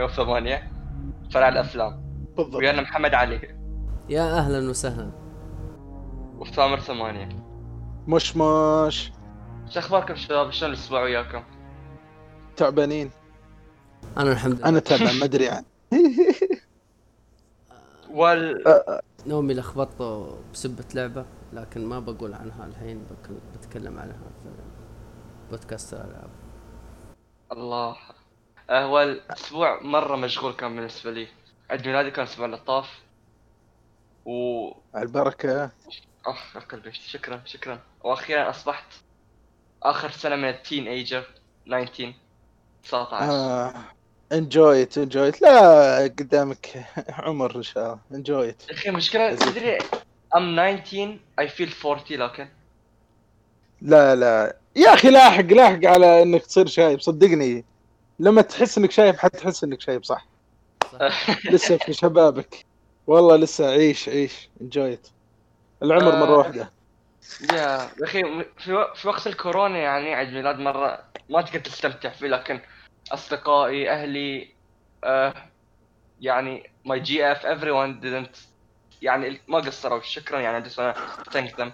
108 فرع الافلام بالضبط. ويانا محمد علي. يا أهلا وسهلا. وثامر ثمانية مش مش. شو أخباركم شباب؟ شلون الأسبوع وياكم؟ تعبانين. أنا الحمد لله. أنا تعبان ما أدري عن وال نومي لخبطته بسبة لعبة لكن ما بقول عنها الحين بتكلم عنها في بودكاست الألعاب. الله. هو الأسبوع مرة مشغول كان بالنسبة لي. عيد ميلادي كان الأسبوع اللي طاف. و البركة. اخ قلبي شكرا شكرا. وأخيرا أصبحت آخر سنة من ال teenager 19 19 آه. enjoy it enjoy it لا قدامك عمر إن شاء الله. enjoy it يا أخي مشكلة تدري ام 19 I feel 40 لكن. لا لا. يا أخي لاحق لاحق على إنك تصير شايب. صدقني. لما تحس إنك شايب حتحس إنك شايب صح؟ صح؟ لسه في شبابك. والله لسه عيش عيش. enjoy it العمر مرة آه. واحدة. يا أخي في, و... في وقت الكورونا يعني عيد ميلاد مرة ما تقدر تستمتع فيه لكن أصدقائي أهلي آه يعني my GF everyone didn't يعني ما قصروا. شكرا يعني I just wanna thank them.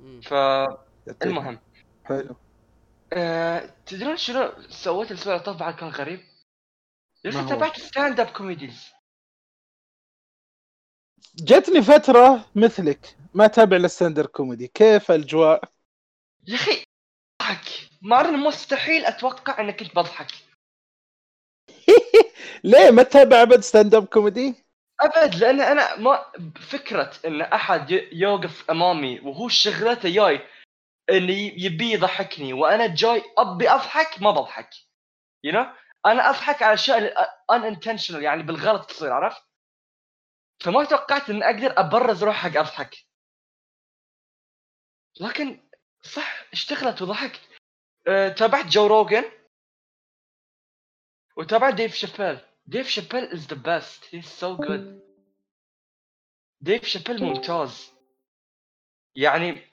مم. فالمهم حلو آه تدرون شنو سويت الأسبوع اللي طاف بعد كان غريب؟ ما هو؟ تابعت stand up comedies جتني فترة مثلك ما تابع ال stand up comedy كيف الأجواء؟ يا أخي اضحك انه مستحيل أتوقع انك كنت بضحك. ليه ما تتابع أبد stand up comedy أبد لأن أنا ما فكرة إن أحد يوقف أمامي وهو شغلته جاي انه ي- يبي يضحكني وأنا جاي أبي أضحك ما بضحك. you you know? أنا أضحك على أشياء unintentional يعني بالغلط تصير عرفت؟ فما توقعت اني أقدر أبرز روحي حق أضحك. لكن صح اشتغلت وضحكت. أه، تابعت جو روجن وتابعت ديف شابيل. ديف شابيل is the best he's so good ديف شابيل ممتاز. يعني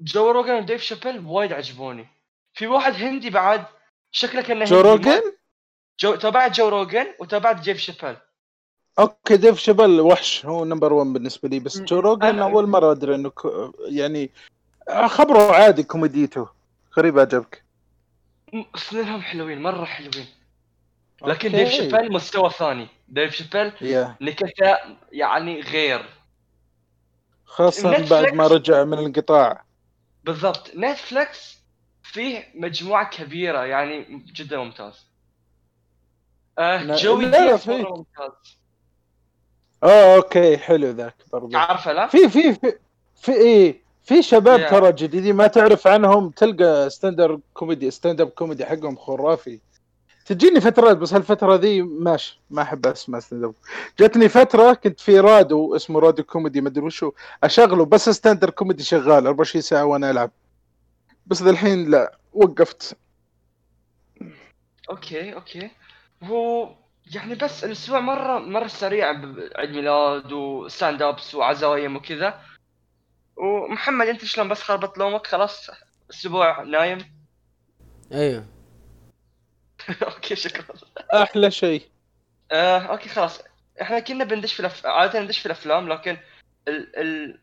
جو روجن وديف شابيل وايد عجبوني. في واحد هندي بعد شكله كأنه جو. روجن جو تابعت جو روجن وتابعت ديف شابيل. okay ديف شبل وحش هو number 1 بالنسبة لي بس جو روجن أنا- أول مرة أدري إنه كو- يعني خبره عادي كوميديته. غريب عجبك. اثنينهم حلوين مرة حلوين. لكن okay. ديف شابيل مستوى ثاني. ديف شابيل نكتة يعني غير. نتفليكس. بعد ما رجع من الانقطاع بالضبط نتفلكس فيه مجموعة كبيرة يعني جدا ممتاز آه جوي. مرة ممتاز آه okay حلو ذاك برضه عارفه لا؟ في في في في إيه في شباب. ترى جديدين ما تعرف عنهم تلقى stand up comedy stand up comedy حقهم خرافي تجيني فترات بس هالفترة ذي ماشي ما أحب أسمع stand up جتني فترة كنت في رادو اسمه راديو كوميدي ما أدري وشو أشغله بس stand up comedy شغال 24 ساعة وأنا ألعب. بس الحين لا وقفت. okay okay. هو يعني بس الأسبوع مرة مرة سريع ب- عيد ميلاد و stand ups وعزايم وكذا. ومحمد أنت شلون بس خربط نومك؟ خلاص أسبوع نايم. أيوه. okay شكرا. أحلى شيء. آه، okay خلاص. إحنا كنا بندش في الأف... عادة ندش في الأفلام لكن ال... ال...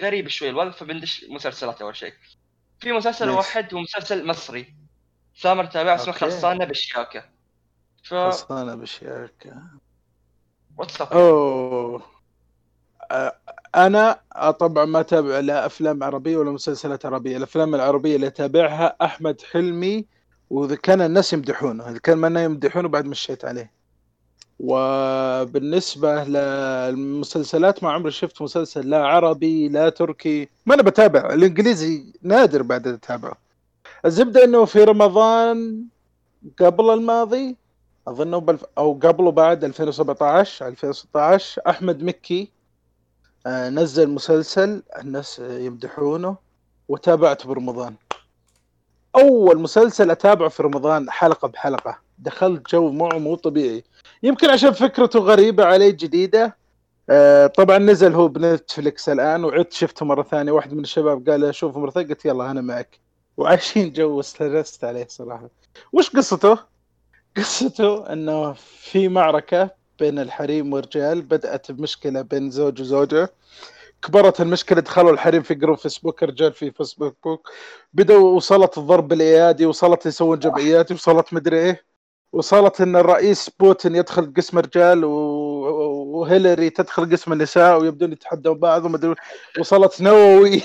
غريب شوي الوضع فبندش مسلسلات أول شيء. في مسلسل ماشي. واحد ومسلسل مصري. سامر تابع اسمه okay. خلصانة بالشياكة ف خلصانة بشياك what's up أوه. أنا طبعا ما أتابع لا أفلام عربية ولا مسلسلات عربية. الأفلام العربية اللي أتابعها أحمد حلمي وإذا كان الناس يمدحونه إذا كان ما يمدحونه بعد مشيت عليه. وبالنسبة للمسلسلات ما عمري شفت مسلسل لا عربي لا تركي. ما أنا بتابع الإنجليزي نادر بعد أتابعه. الزبدة إنه في رمضان قبل الماضي اظنه بالف... أو قبله بعد 2017 2016 أحمد مكي آه، نزل مسلسل الناس يمدحونه وتابعته برمضان. أول مسلسل أتابعه في رمضان حلقة بحلقة. دخلت جو معه مو طبيعي. يمكن عشان فكرته غريبة علي جديدة. آه، طبعا نزل هو بنتفلكس الآن وعدت شفته مرة ثانية. واحد من الشباب قال اشوفه مرة ثانية قلت يلا أنا معك. وعايشين جو استانست عليه صراحة. وش قصته؟ قصته إنه في معركة بين الحريم والرجال بدأت بمشكلة بين زوج وزوجة. كبرت المشكلة دخلوا الحريم في جروب فيسبوك الرجال في فيسبوك بدوا وصلت الضرب الإيادي وصلت يسوون جمعيات وصلت مدري إيه وصلت إن الرئيس بوتين يدخل قسم رجال و... وهيلاري تدخل قسم النساء ويبدون يتحدون بعض ومدري وصلت نووي.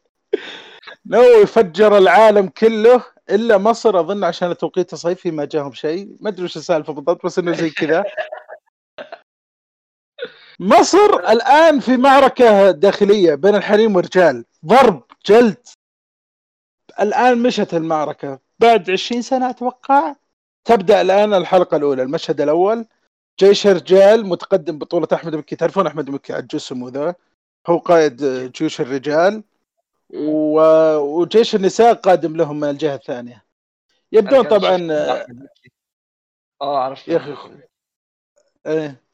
نووي فجر العالم كله إلا مصر أظن عشان توقيت صيفي ما جاهم شيء ما أدري وش السالفة بالضبط بس إنه زي كذا. مصر الآن في معركة داخلية بين الحريم والرجال. ضرب جلد. الآن مشت المعركة. بعد 20 سنة أتوقع. تبدأ الآن الحلقة الأولى. المشهد الأول. جيش الرجال متقدم بطولة أحمد مكي. تعرفون أحمد مكي عجوز سمو ذا هو قائد جيوش الرجال. و... وجيش النساء قادم لهم من الجهة الثانية. يبدون طبعا آه عرفت يا أخي. إيه.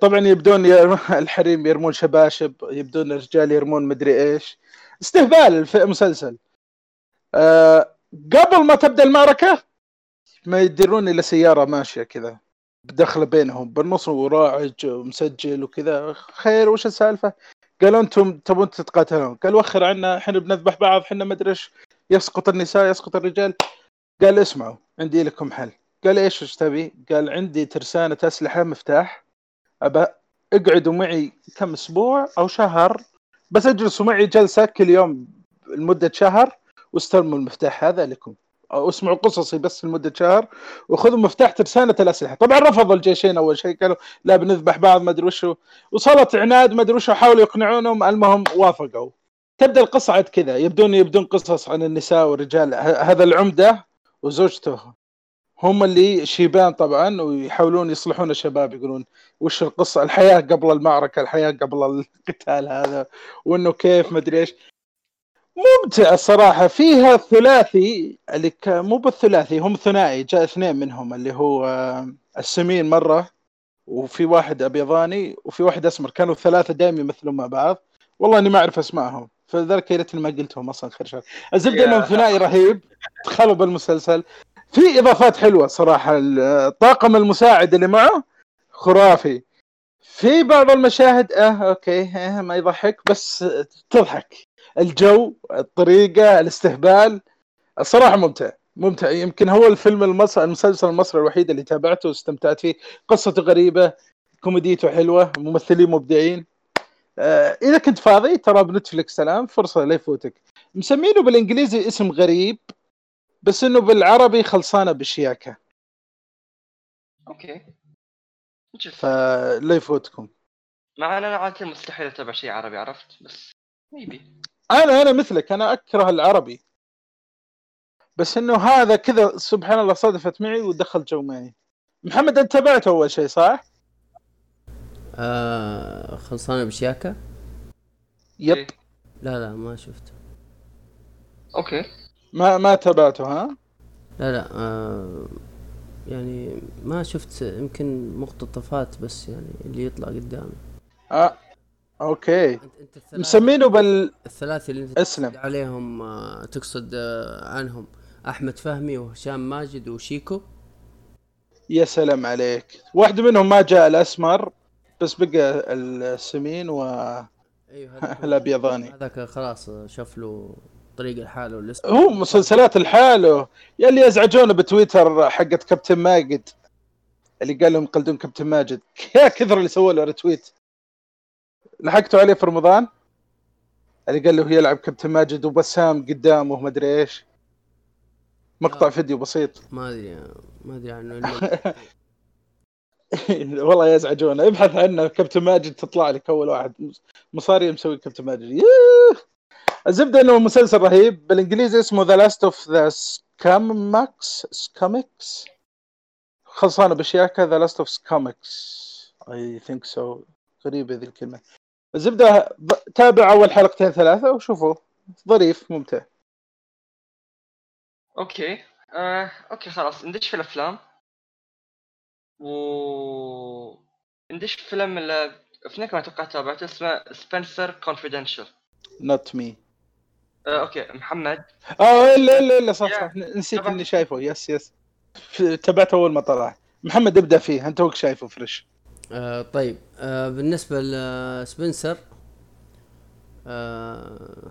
طبعا يبدون. الحريم يرمون شباشب يبدون الرجال يرمون مدري إيش. استهبال في مسلسل. أه قبل ما تبدأ المعركة ما يدرون إلى سيارة ماشية كذا دخل بينهم بالنص وراعج ومسجل وكذا. خير وش السالفة؟ قالوا أنتم تبون تتقاتلون. قال وخر عنا إحنا بنذبح بعض إحنا ما أدري إيش. يسقط النساء يسقط الرجال. قال اسمعوا عندي لكم حل. قال إيش إيش تبي؟ قال عندي ترسانة أسلحة مفتاح. ابى اقعدوا معي كم أسبوع أو شهر بس اجلسوا معي جلسة كل يوم لمدة شهر واستلموا المفتاح هذا لكم. أو اسمعوا قصصي بس لمدة شهر وخذوا مفتاح ترسانة الأسلحة. طبعا رفضوا الجيشين أول شيء قالوا لا بنذبح بعض ما أدري وشو. وصلت عناد ما أدري وشو حاولوا يقنعونهم المهم وافقوا. تبدأ القصة عاد كذا يبدون يبدون قصص عن النساء والرجال هذا العمدة وزوجته. هم اللي شيبان طبعا ويحاولون يصلحون الشباب يقولون وش القصة؟ الحياة قبل المعركة الحياة قبل القتال هذا وإنه كيف ما أدري إيش. ممتع الصراحه فيها الثلاثي اللي. مو بالثلاثي هم ثنائي جاء اثنين منهم اللي هو السمين مرة وفي واحد أبيضاني وفي واحد أسمر. كانوا ثلاثة دائما يمثلون مع بعض. والله إني ما أعرف أسمائهم. فلذلك يا ريتني ما قلتهم أصلا شر. الزبدة إنهم ثنائي رهيب. دخلوا بالمسلسل في إضافات حلوة صراحة. الطاقم المساعد اللي معه خرافي. في بعض المشاهد آه أوكي آه ما يضحك بس تضحك. الجو الطريقة الاستهبال الصراحه ممتع ممتع. يمكن هو الفيلم المصري المسلسل المصري الوحيد اللي تابعته واستمتعت فيه. قصته غريبة كوميديته حلوة ممثلين مبدعين. آه إذا كنت فاضي ترى بنتفلكس الآن فرصة لا يفوتك مسمينه بالإنجليزي اسم غريب. بس إنه بالعربي خلصانة بشياكة. أوكي. فلا يفوتكم. مع أنا عادة مستحيل أتابع شيء عربي عرفت؟ بس maybe أنا أنا مثلك أنا أكره العربي. بس إنه هذا كذا سبحان الله صدفت معي ودخل جو معي. محمد أنت تابعته أول شيء صح؟ آه خلصانة بشياكة؟ yep. إيه. لا لا ما شفته. أوكي. ما ما تابعته ها؟ لا لا آه يعني ما شفت يمكن مقتطفات بس يعني اللي يطلع قدامي آه. أوكي أنت أنت الثلاث مسمينه بال الثلاثه اللي أنت اسلم. عليهم آه تقصد آه عنهم أحمد فهمي وهشام ماجد وشيكو يا سلام عليك واحد منهم ما جاء الأسمر بس بقى السمين و أيوه. الأبيضاني هذاك خلاص شاف له طريق لحاله والاسم هو مسلسلات لحاله. يا اللي يزعجونه بتويتر حقت كابتن ماجد. اللي قال لهم يقلدون كابتن ماجد. يا كثر اللي سووا له ريتويت لحقتوا عليه في رمضان؟ اللي قال له يلعب كابتن ماجد وبسام قدامه ما أدري إيش. مقطع لا. فيديو بسيط. ما أدري ما أدري عنه والله يزعجونه. ابحث عنه كابتن ماجد تطلع لك أول واحد. مصاري مسوي كابتن ماجد. يوه. الزبدة انه مسلسل رهيب بالإنجليزي اسمه the last of the سكامكس سكامكس خلصانة بشياكة the last of سكامكس I think so غريبة ذي الكلمة. الزبدة تابع أول حلقتين ثلاثة وشوفوا. ظريف ممتع. أوكي. آه، أوكي خلاص. ندش في الأفلام. و ندش في فيلم اللي كمان أتوقع تابعته اسمه Spenser Confidential not me أوكي محمد. آه إلا إلا إلا صح. صح. نسيت. إني شايفه. yes yes. تابعته أول ما طلع. محمد ابدأ فيه. أنت توك شايفه fresh آه طيب. آه بالنسبة ل Spenser آه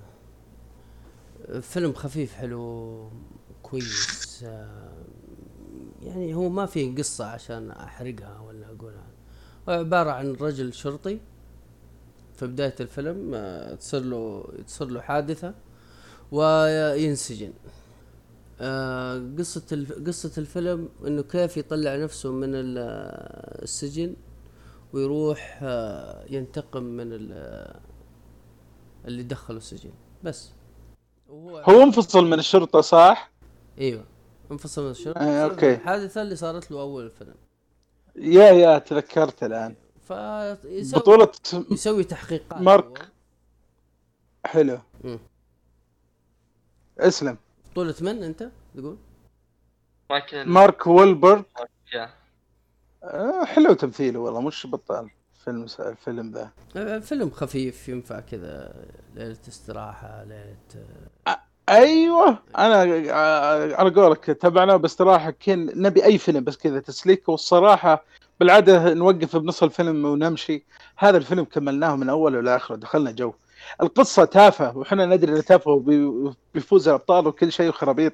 فيلم خفيف حلو كويس. آه يعني هو ما في قصة عشان أحرقها ولا أقولها. هو عبارة عن رجل شرطي. في بداية الفيلم آه تصير له تصير له حادثة. وينسجن آه قصة الف... قصة الفيلم إنه كيف يطلع نفسه من ال- السجن ويروح آه، ينتقم من ال- اللي دخله السجن بس وهو هو انفصل من الشرطة صح؟ إيوه انفصل من الشرطة آه، أوكي. الحادثة اللي صارت له أول الفيلم يا يا تذكرت الآن فيسوي بطولة يسوي تحقيقات مارك. هو. حلو مم. اسلم. بطولة من انت تقول؟ مايكل مارك وولبرغ. آه حلو تمثيله والله مش بطال فيلم الفيلم ذا. آه، فيلم خفيف ينفع كذا ليلة استراحة ليلة آه، أيوه. أنا على قولك تابعناه باستراحة كن نبي أي فيلم بس كذا تسليك والصراحة بالعادة نوقف بنص الفيلم ونمشي. هذا الفيلم كملناه من أوله لآخره دخلنا جو. القصة تافهة وحنا ندري إنه تافهه وبي- بيفوز الأبطال وكل شيء وخرابيط.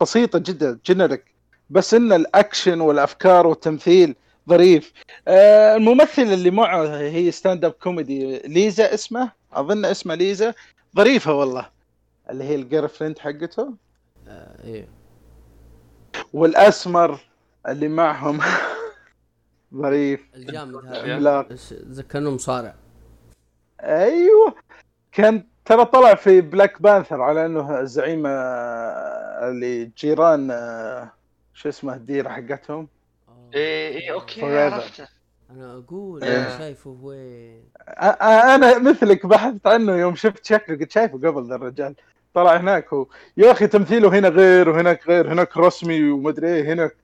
بسيطة جدا generic بس إن الأكشن والأفكار والتمثيل ظريف. آه الممثل اللي معه هي stand up comedy ليزا اسمه أظن اسمها ليزا. ظريفة والله. اللي هي ال girlfriend حقته. آه، أيوه والأسمر اللي معهم. ظريف. الجامد هذا. ذكرني مصارع أيوه. كان ترى طلع في Black Panther على أنه الزعيم آه، اللي جيران آه، شو اسمه الديرة حقتهم آه. إيه إيه أوكي. عرفته أنا أقول إيه. أنا شايفه وين أنا مثلك بحثت عنه يوم شفت شكله قلت شايفه قبل ذا الرجال طلع هناك هو يا أخي تمثيله هنا غير وهناك غير هناك رسمي ومدري إيه هناك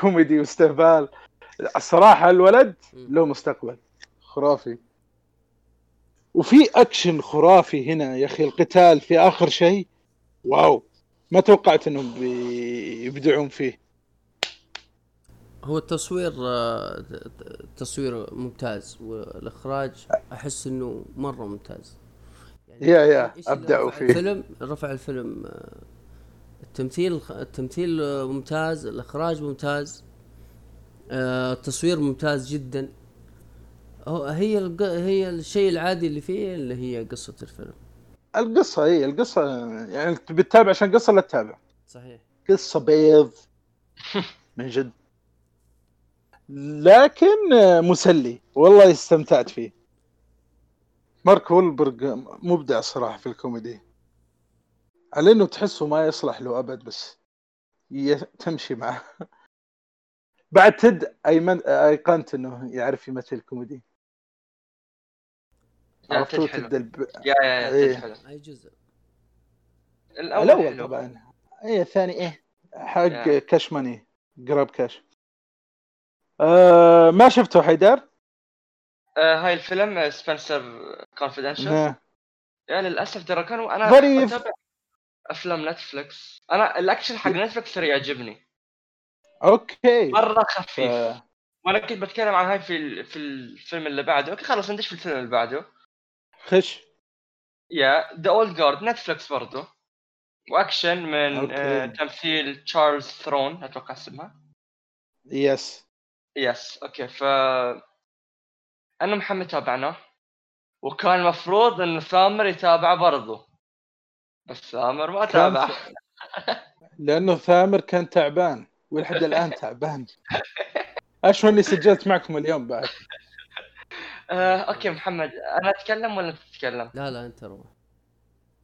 كوميدي واستهبال الصراحه الولد. له مستقبل خرافي وفي اكشن خرافي هنا يا أخي القتال في آخر شيء. واو ما توقعت إنهم بيبدعون فيه. هو التصوير آه، ت- ت- التصوير ممتاز والإخراج أحس إنه مرة ممتاز. يعني يا- يا، رفع فيه. الفيلم؟ رفع الفيلم آه، التمثيل التمثيل آه، ممتاز الإخراج ممتاز التصوير ممتاز جدا. هو هي الق- هي الشيء العادي اللي فيه اللي هي قصة الفيلم. القصة هي القصة يعني تبي تتابع عشان قصة لا تتابع. صحيح. قصة بيض. من جد. لكن آه، مسلي. والله استمتعت فيه. مارك وولبرغ مبدع صراحة في الكوميدي. على إنه تحسه ما يصلح له أبد بس تمشي معه. بعد تد أيمن أيقنت إنه يعرف يمثل كوميدي. عرفتوا تد الب... يا يا يا إيه. أي جزء؟ الأول الأول حلو. طبعا. إيه الثاني إيه. حق يا. كاش ماني. جراب كاش. آه ما شفته حيدر؟ آه هاي الفيلم سبنسر كونفدنشال آه. يا للأسف ترى كانوا أنا ظريف. أفلام نتفلكس أنا الأكشن حق نتفلكس ترى يعجبني. أوكي. مرة خفيف. آه. وأنا كنت بتكلم عن هاي في ال- في الفيلم اللي بعده. أوكي خلاص ندش في الفيلم اللي بعده. خش يا The Old Guard نتفلكس برضه واكشن من. آه تمثيل تشارلز ثرون أتوقع اسمها يس يس أوكي ف أنا محمد تابعناه وكان المفروض إن ثامر يتابعه برضه بس ثامر ما تابع. لأنه ثامر كان تعبان ولحد الآن تعبان. اشو إني سجلت معكم اليوم بعد. آه، أوكي محمد أنا أتكلم ولا أنت تتكلم؟ لا لا أنت روح.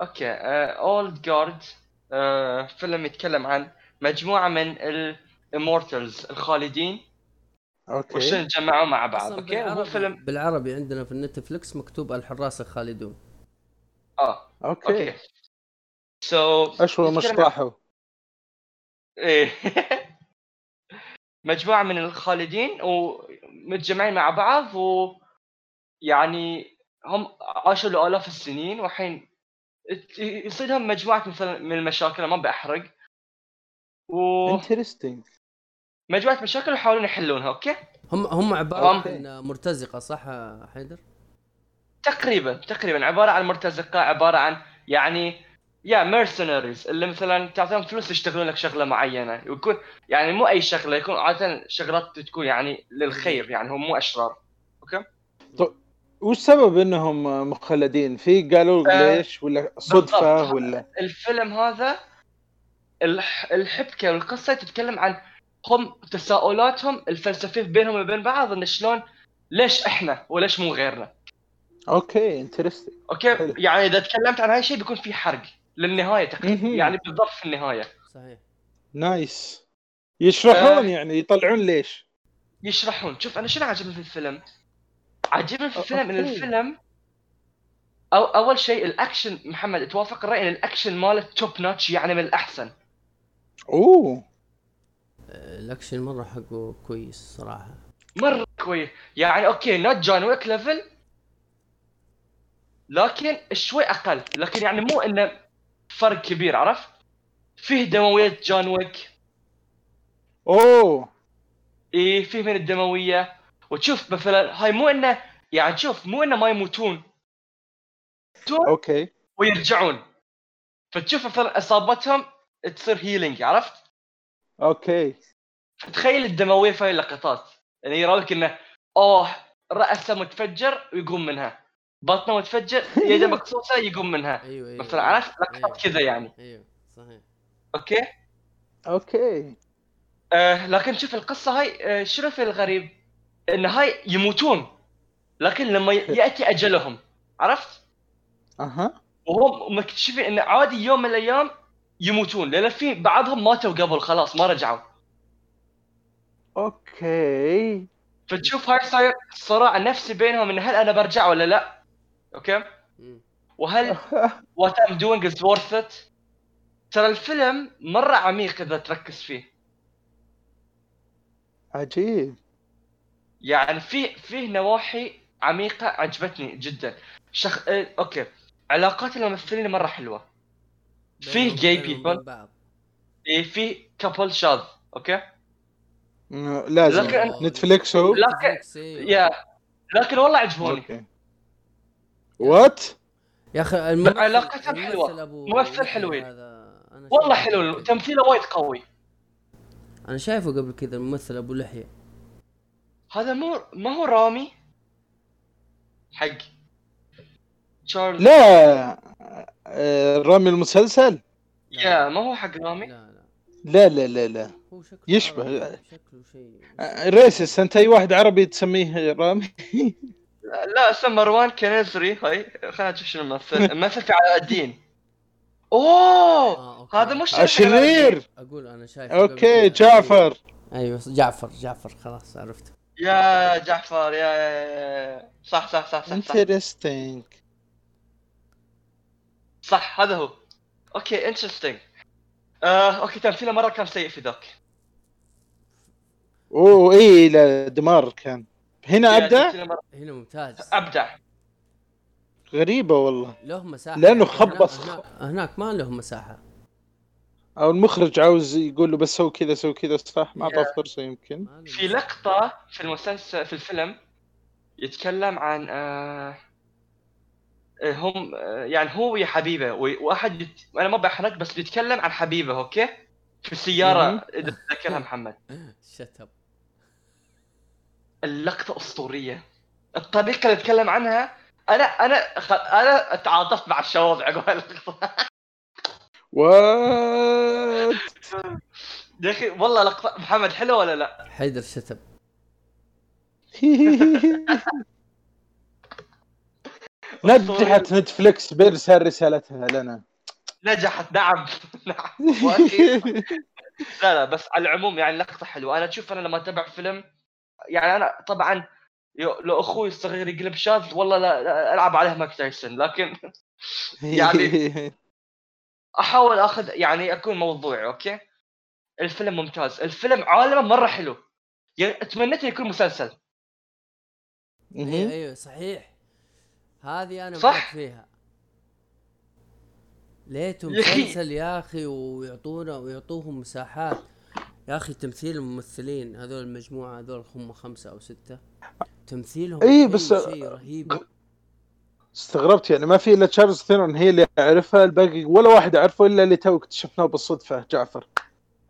أوكي Old Guard فيلم يتكلم عن مجموعة من ال immortals الخالدين أوكي. وشلون تجمعوا مع بعض أصلاً أوكي؟ بالعربي- فيلم بالعربي عندنا في النتفلكس مكتوب الحراس الخالدون. آه أوكي. أوكي. so اشو مش طاحوا إيه. مجموعة من الخالدين ومتجمعين مع بعض و يعني هم عاشوا لآلاف السنين والحين لهم مجموعة مثلا من المشاكل ما بحرق ومجموعه interesting مشاكل يحاولون يحلونها okay؟ هم هم عبارة okay. عن مرتزقة صح حيدر؟ تقريبا تقريبا. عبارة عن مرتزقة عبارة عن يعني يا mercenaries اللي مثلا تعطيهم فلوس يشتغلون لك شغلة معينة. ويكون يعني مو أي شغلة يكون عادة شغلات تكون يعني للخير يعني هم مو أشرار. okay؟ وش سبب إنهم مخلدين؟ في قالوا آه، ليش؟ ولا صدفة بالضبط. ولا؟ الفيلم هذا الح... الحبكة والقصة تتكلم عن هم تساؤلاتهم الفلسفيه بينهم وبين بعض إن شلون ليش إحنا وليش مو غيرنا؟ okay interesting okay؟ حلو. يعني إذا تكلمت عن هاي الشيء بيكون في حرق للنهاية تقريبا. يعني بالضبط في النهاية. صحيح. nice يشرحون آه. يعني يطلعون ليش؟ يشرحون. شوف أنا شنو عجبني في الفيلم؟ عجبني في الفيلم إن. الفيلم أو أول شيء الأكشن محمد توافق الرأي إن الأكشن ماله top notch يعني من الأحسن. أوه. الأكشن مرة حقه كويس صراحة. مرة كويس. يعني okay not جون ويك level لكن شوي أقل. لكن يعني مو إنه فرق كبير عرفت؟ فيه دموية جون ويك أوه. إيه فيه من الدموية. وتشوف مثلا هاي مو إنه يعني شوف مو إنه ما يموتون. يموتون okay. ويرجعون. فتشوف مثلا إصابتهم تصير healing عرفت؟ okay. فتخيل الدموية في هاي اللقطات. يعني يراويك إنه أوه رأسه متفجر ويقوم منها. بطنه متفجر يده مقصوصة يقوم منها. أيوه أيوه مثلا عرفت؟ لقطات كذا يعني. أيوه صحيح. okay؟ okay. آه لكن شوف القصة هاي آه شنو في الغريب؟ إن هاي يموتون لكن لما يأتي أجلهم عرفت؟ أها. وهم مكتشفين إن عادي يوم من الأيام يموتون لأن في بعضهم ماتوا قبل خلاص ما رجعوا. okay. فتشوف هاي صاير صراع نفسي بينهم إن هل أنا برجع ولا لا؟ okay. وهل what I'm doing is worth it ترى الفيلم مرة عميق إذا تركز فيه. عجيب. يعني في فيه نواحي عميقة عجبتني جدا. شخ... آه... okay. علاقات الممثلين مرة حلوة. فيه gay people وبين بعض. إيه في couple شاذ okay؟ مم، لازم. لكن- نتفليكس هو. نتفليكس، أيوه. yeah. لكن والله عجبوني. أوكي. وات يا أخي الممثل علاقتهم. أبو ممثل حلوين. والله حلو. تمثيله وايد قوي. أنا شايفه قبل كذا الممثل أبو لحية. هذا مو ما هو رامي؟ حق. تشارلز لا آه، رامي المسلسل؟ لا. يا ما هو حق رامي؟ لا لا. لا لا هو شكله يشبه. عربي، شكله شيء. آه، ريسس أنت أي واحد عربي تسميه رامي؟ لا, اسمه مروان كنزري. هاي خلينا نشوف شنو الممثل الممثل في علاء الدين. أوه! آه، okay. هذا مش الشرير أقول أنا شايفه قبل أوكي. جعفر. أيوه جعفر جعفر خلاص عرفت yeah جعفر yeah, yeah, yeah. صح صح صح صح صح, interesting صح هذا هو. okay interesting آه، okay تمثيله مرة كان سيء في ذاك أوه اي لا دمار كان. هنا يا أبدع؟ هنا ممتاز. أبدع. غريبة والله. له مساحة. لأنه هنا- خبط. هناك, هناك ما له مساحة. أو المخرج عاوز يقول له بس سوي كذا سوي كذا صح؟ ما أعطاه. فرصة يمكن. في. لقطة في المسلسل في الفيلم يتكلم عن آه آه، هم آه، يعني هو ويا حبيبه و- واحد يت... أنا ما بحرق بس بيتكلم عن حبيبه okay؟ في السيارة مهم. إذا تتذكرها محمد. شتب اللقطة أسطورية. الطريقة اللي اتكلم عنها. أنا أنا خ... أنا تعاطفت مع الشواذ عقب اللقطة. وات يا أخي والله لقطة. محمد حلوة ولا لا؟ حيدر شتب نجحت نتفلكس بارسال رسالتها لنا. نجحت نعم. نعم. لا لا بس على العموم يعني لقطة حلوة. أنا أشوف أنا لما أتابع فيلم يعني أنا طبعا لو أخوي الصغير يقلب شاذ والله لا, لا ألعب عليه مايك تايسون لكن يعني- أحاول أخذ يعني أكون موضوعي أوكي؟ الفيلم ممتاز. الفيلم عالمه مرة حلو. يعني تمنيت يكون مسلسل. أيوه. أيوه صحيح. هذه أنا صح. فيها. أخي- مسلسل يا أخي ويعطونا ويعطوهم مساحات. يا أخي تمثيل الممثلين هذول المجموعة هذول هم خمسة أو ستة. تمثيلهم شيء- بس- شيء رهيب. استغربت يعني ما في إلا تشارليز ثيرون هي اللي أعرفها الباقي ولا واحد أعرفه إلا اللي تو اكتشفناه بالصدفة جعفر.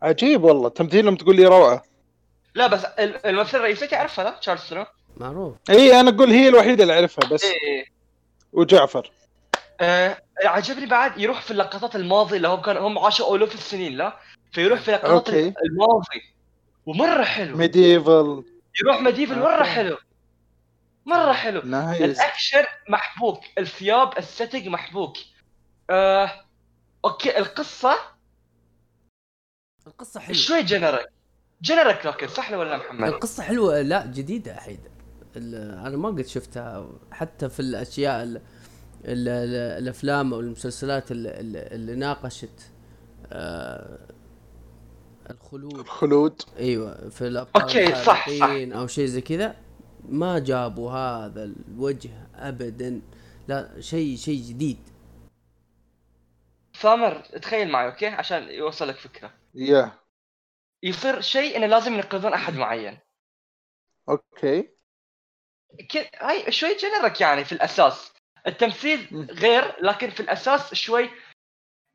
عجيب والله تمثيلهم تقول لي روعة. لا بس ال- الممثله الرئيسيه تعرفها لا؟ تشارليز ثيرون معروف. إي أنا أقول هي الوحيدة اللي أعرفها بس. إيه وجعفر. آه عجبني بعد يروح في اللقطات الماضي اللي هو كان هم عاشوا الوف السنين لا؟ فيروح في لقطات okay. الماضي. ومرة حلو. medieval يروح medieval مرة. حلو. مرة حلو. nice ال action محبوك الثياب ال stage محبوك آه okay القصة؟ القصة حلوة. شوي generic جنرك لكن صح ولا لا محمد؟ القصة حلوة لا جديدة حيدر ال- أنا ما قد شفتها. حتى في الأشياء ال ال ال الأفلام أو المسلسلات ال- ال- اللي ناقشت آه الخلود. الخلود. أيوه في الأبطال أوكي، صح، صح. أو شيء زي كذا. ما جابوا هذا الوجه ابدا. لا شيء شيء جديد. سامر تخيل معي okay؟ عشان يوصلك فكرة. yeah. يصير شيء انه لازم ينقذون أحد معين. okay. ك- هاي شوي generic يعني في الأساس. التمثيل. غير لكن في الأساس شوي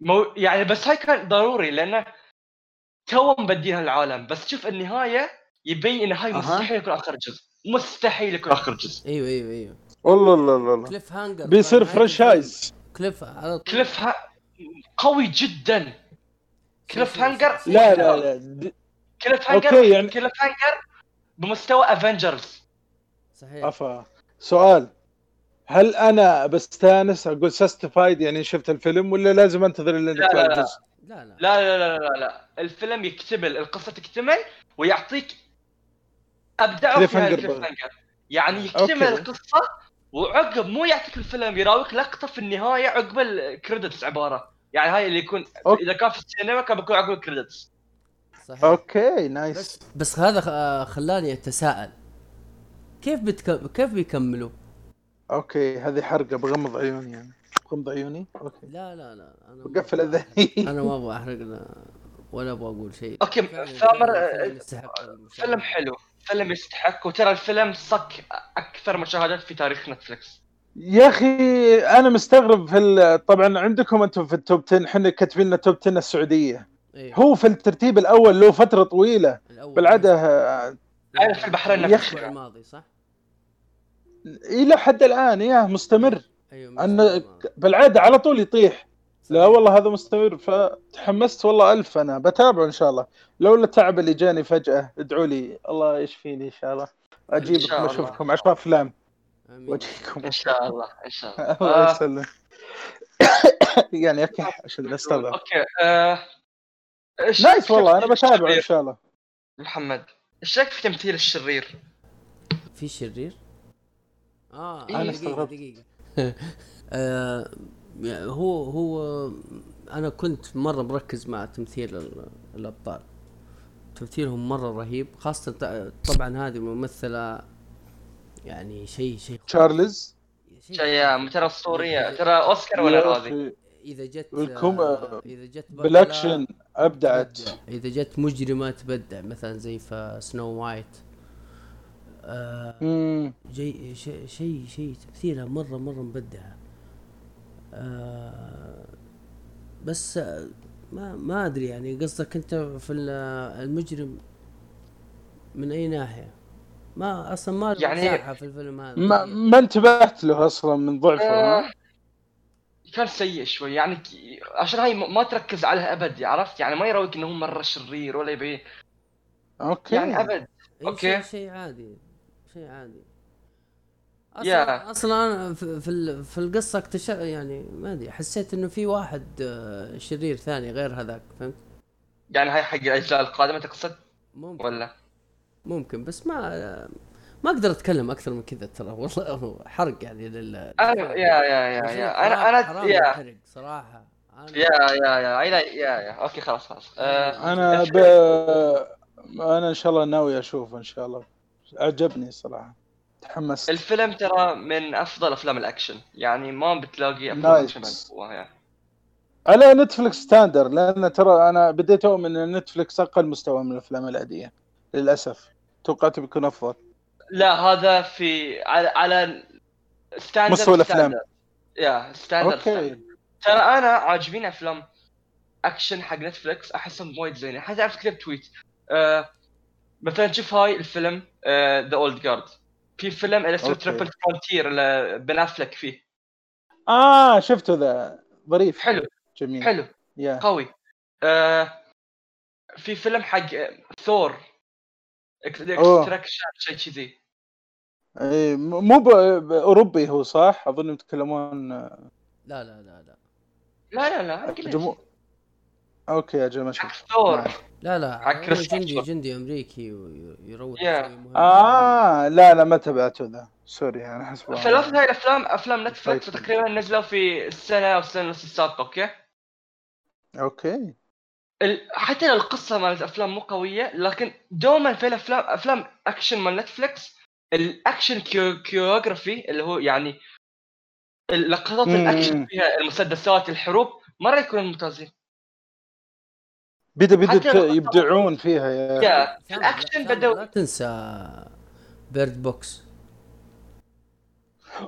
مو يعني بس هاي كان ضروري لأنه تو مبدين العالم بس شوف النهاية يبين إن هاي. مستحيل يكون آخر جزء. مستحيل يكون آخر جزء. أيوه أيوه أيوه. والله لا لا لا cliffhanger بيصير. franchise كليف على طول. cliff ها... قوي جدا. كليف هانجر. لا لا لا. د- cliffhanger okay، يعني- cliffhanger بمستوى Avengers صحيح. افا سؤال. هل أنا بستانس أقول satisfied يعني شفت الفيلم ولا لازم أنتظر لا، لا،؟ لا لا. لا لا لا لا لا. الفيلم يكتمل القصة تكتمل ويعطيك ابدعوا فيها. hanger يعني يكتمل. القصة وعقب مو يعطيك الفيلم يراويك لقطة في النهاية عقب ال credits عبارة. يعني هاي اللي يكون أوكي. إذا كان في السينما كان بيكون عقب ال credits صحيح. okay nice بس بس هذا خ- خلاني أتساءل. كيف بتك... كيف بيكملوا؟ okay هذه حرقة بغمض عيوني يعني. بغمض عيوني؟ okay. لا لا لا أنا ما بقفل اذني أنا ما أبغى أحرق لا- ولا أبغى أقول شيء. okay، فعلاً ثامر،. فيلم حلو. فيلم يستحق وترى الفيلم صك أكثر مشاهدات في تاريخ Netflix يا أخي أنا مستغرب في ال- طبعا عندكم أنتم في ال top 10 إحنا كاتبين لنا top 10 السعودية إيه. هو في الترتيب الأول له فترة طويلة الأول بالعادة أنا في البحرين نفسه. الماضي صح؟ إلى حد الآن يا مستمر أيوه أنا. بالعادة على طول يطيح لا. والله هذا مستمر فتحمست والله ألف أنا بتابعه إن شاء الله لولا التعب اللي جاني فجأة ادعوا لي الله يشفيني إن شاء الله الله. أشوفكم عشان أفلام آمين. وأجيكم إن شاء الله إن شاء الله الله آه، يسلم يعني أكح عشان أستغرب أوكي آه، نايس والله تمثيل بتابعه إن الشرير؟ شاء الله محمد إيش رايك في تمثيل الشرير؟ في شرير؟ آه أنا دقيقة استغربت. دقيقة آه، يعني هو هو أنا كنت مرة مركز مع تمثيل ال- الأبطال. تمثيلهم مرة رهيب خاصة ط- طبعا هذه ممثلة يعني شيء شيء تشارلز؟ شيء ترى أسطورية. ترى أوسكار ولا راضي؟ إذا جت إذا جت أبدعت. تبدع. إذا جت مجرمة تبدع مثلا زي في سنو وايت. آه شيء شيء شيء تمثيلها مره مرة مبدعه آه بس ما ما أدري يعني قصدك أنت في ال- المجرم من أي ناحية؟ ما أصلا ما يعني- في الفيلم هذا. ما, ما انتبهت له أصلا من ضعفه ها؟ آه، كان سيء شوي. يعني عشان هاي ما تركز عليها ابد عرفت؟ يعني ما يراويك إنه هو مرة شرير ولا يبي أوكي. يعني أبد. شيء شيء عادي. شيء عادي. أصلا أصلا أنا في في, ال- في القصة اكتشف يعني ما أدري حسيت إنه في واحد آه، شرير ثاني غير هذاك فهمت؟ يعني هاي حق الأجزاء القادمة تقصد؟ ممكن. ولا؟ ممكن بس ما ما أقدر أتكلم أكثر من كذا ترى والله هو حرق يعني لل أنا يا يا يا يا أنا أنا يا يا. حرق صراحة. يا yeah yeah yeah yeah okay خلاص خلاص. آه، أنا ب... الفيلم- أنا إن شاء الله ناوي أشوفه إن شاء الله. عجبني صراحة. تحمست. الفيلم ترى من أفضل أفلام الأكشن. يعني ما بتلاقي أفلام. أكشن يعني. على Netflix standard لأن ترى أنا بديت أؤمن إن Netflix أقل مستوى من الأفلام العادية للأسف. توقعت بيكون أفضل. لا هذا في على على standard مستوى. standard. yeah standard okay. ترى أنا عاجبيني أفلام أكشن حق Netflix أحسهم وايد زينة. حتى أعرف كتبت tweet. آه مثلا شوف هاي الفيلم The Old Guard في فيلم اسمه. Triple Frontier بن أفلك فيه. آه شفته ذا. ظريف. حلو. جميل. حلو. yeah. قوي. آه في فيلم حق ثور. إكستراكشن شيء كذي. إيه، م- مو أوروبي هو صح؟ أظن يتكلمون لا لا لا لا. لا لا لا أنجليزي. جمهور أوكي يا جماعة حق شوف ثور نعم. لا لا هو جندي. جندي أمريكي ويروح. آه لا لا ما تبعته ذا سوري أنا حسب ثلاثة هاي الأفلام أفلام نتفلكس طيب. تقريبا نزلوا في السنة أو السنة ونص السابقه أوكي أوكي حتى لو القصة مالت الافلام مو قوية لكن دوما في الأفلام أفلام اكشن مال Netflix الاكشن choreo- choreography اللي هو يعني لقطات. الأكشن فيها المسدسات الحروب مرة يكونوا ممتازين بدا بدا يبدعون فيها yeah الاكشن لا- بدأوا لا تنسى Bird Box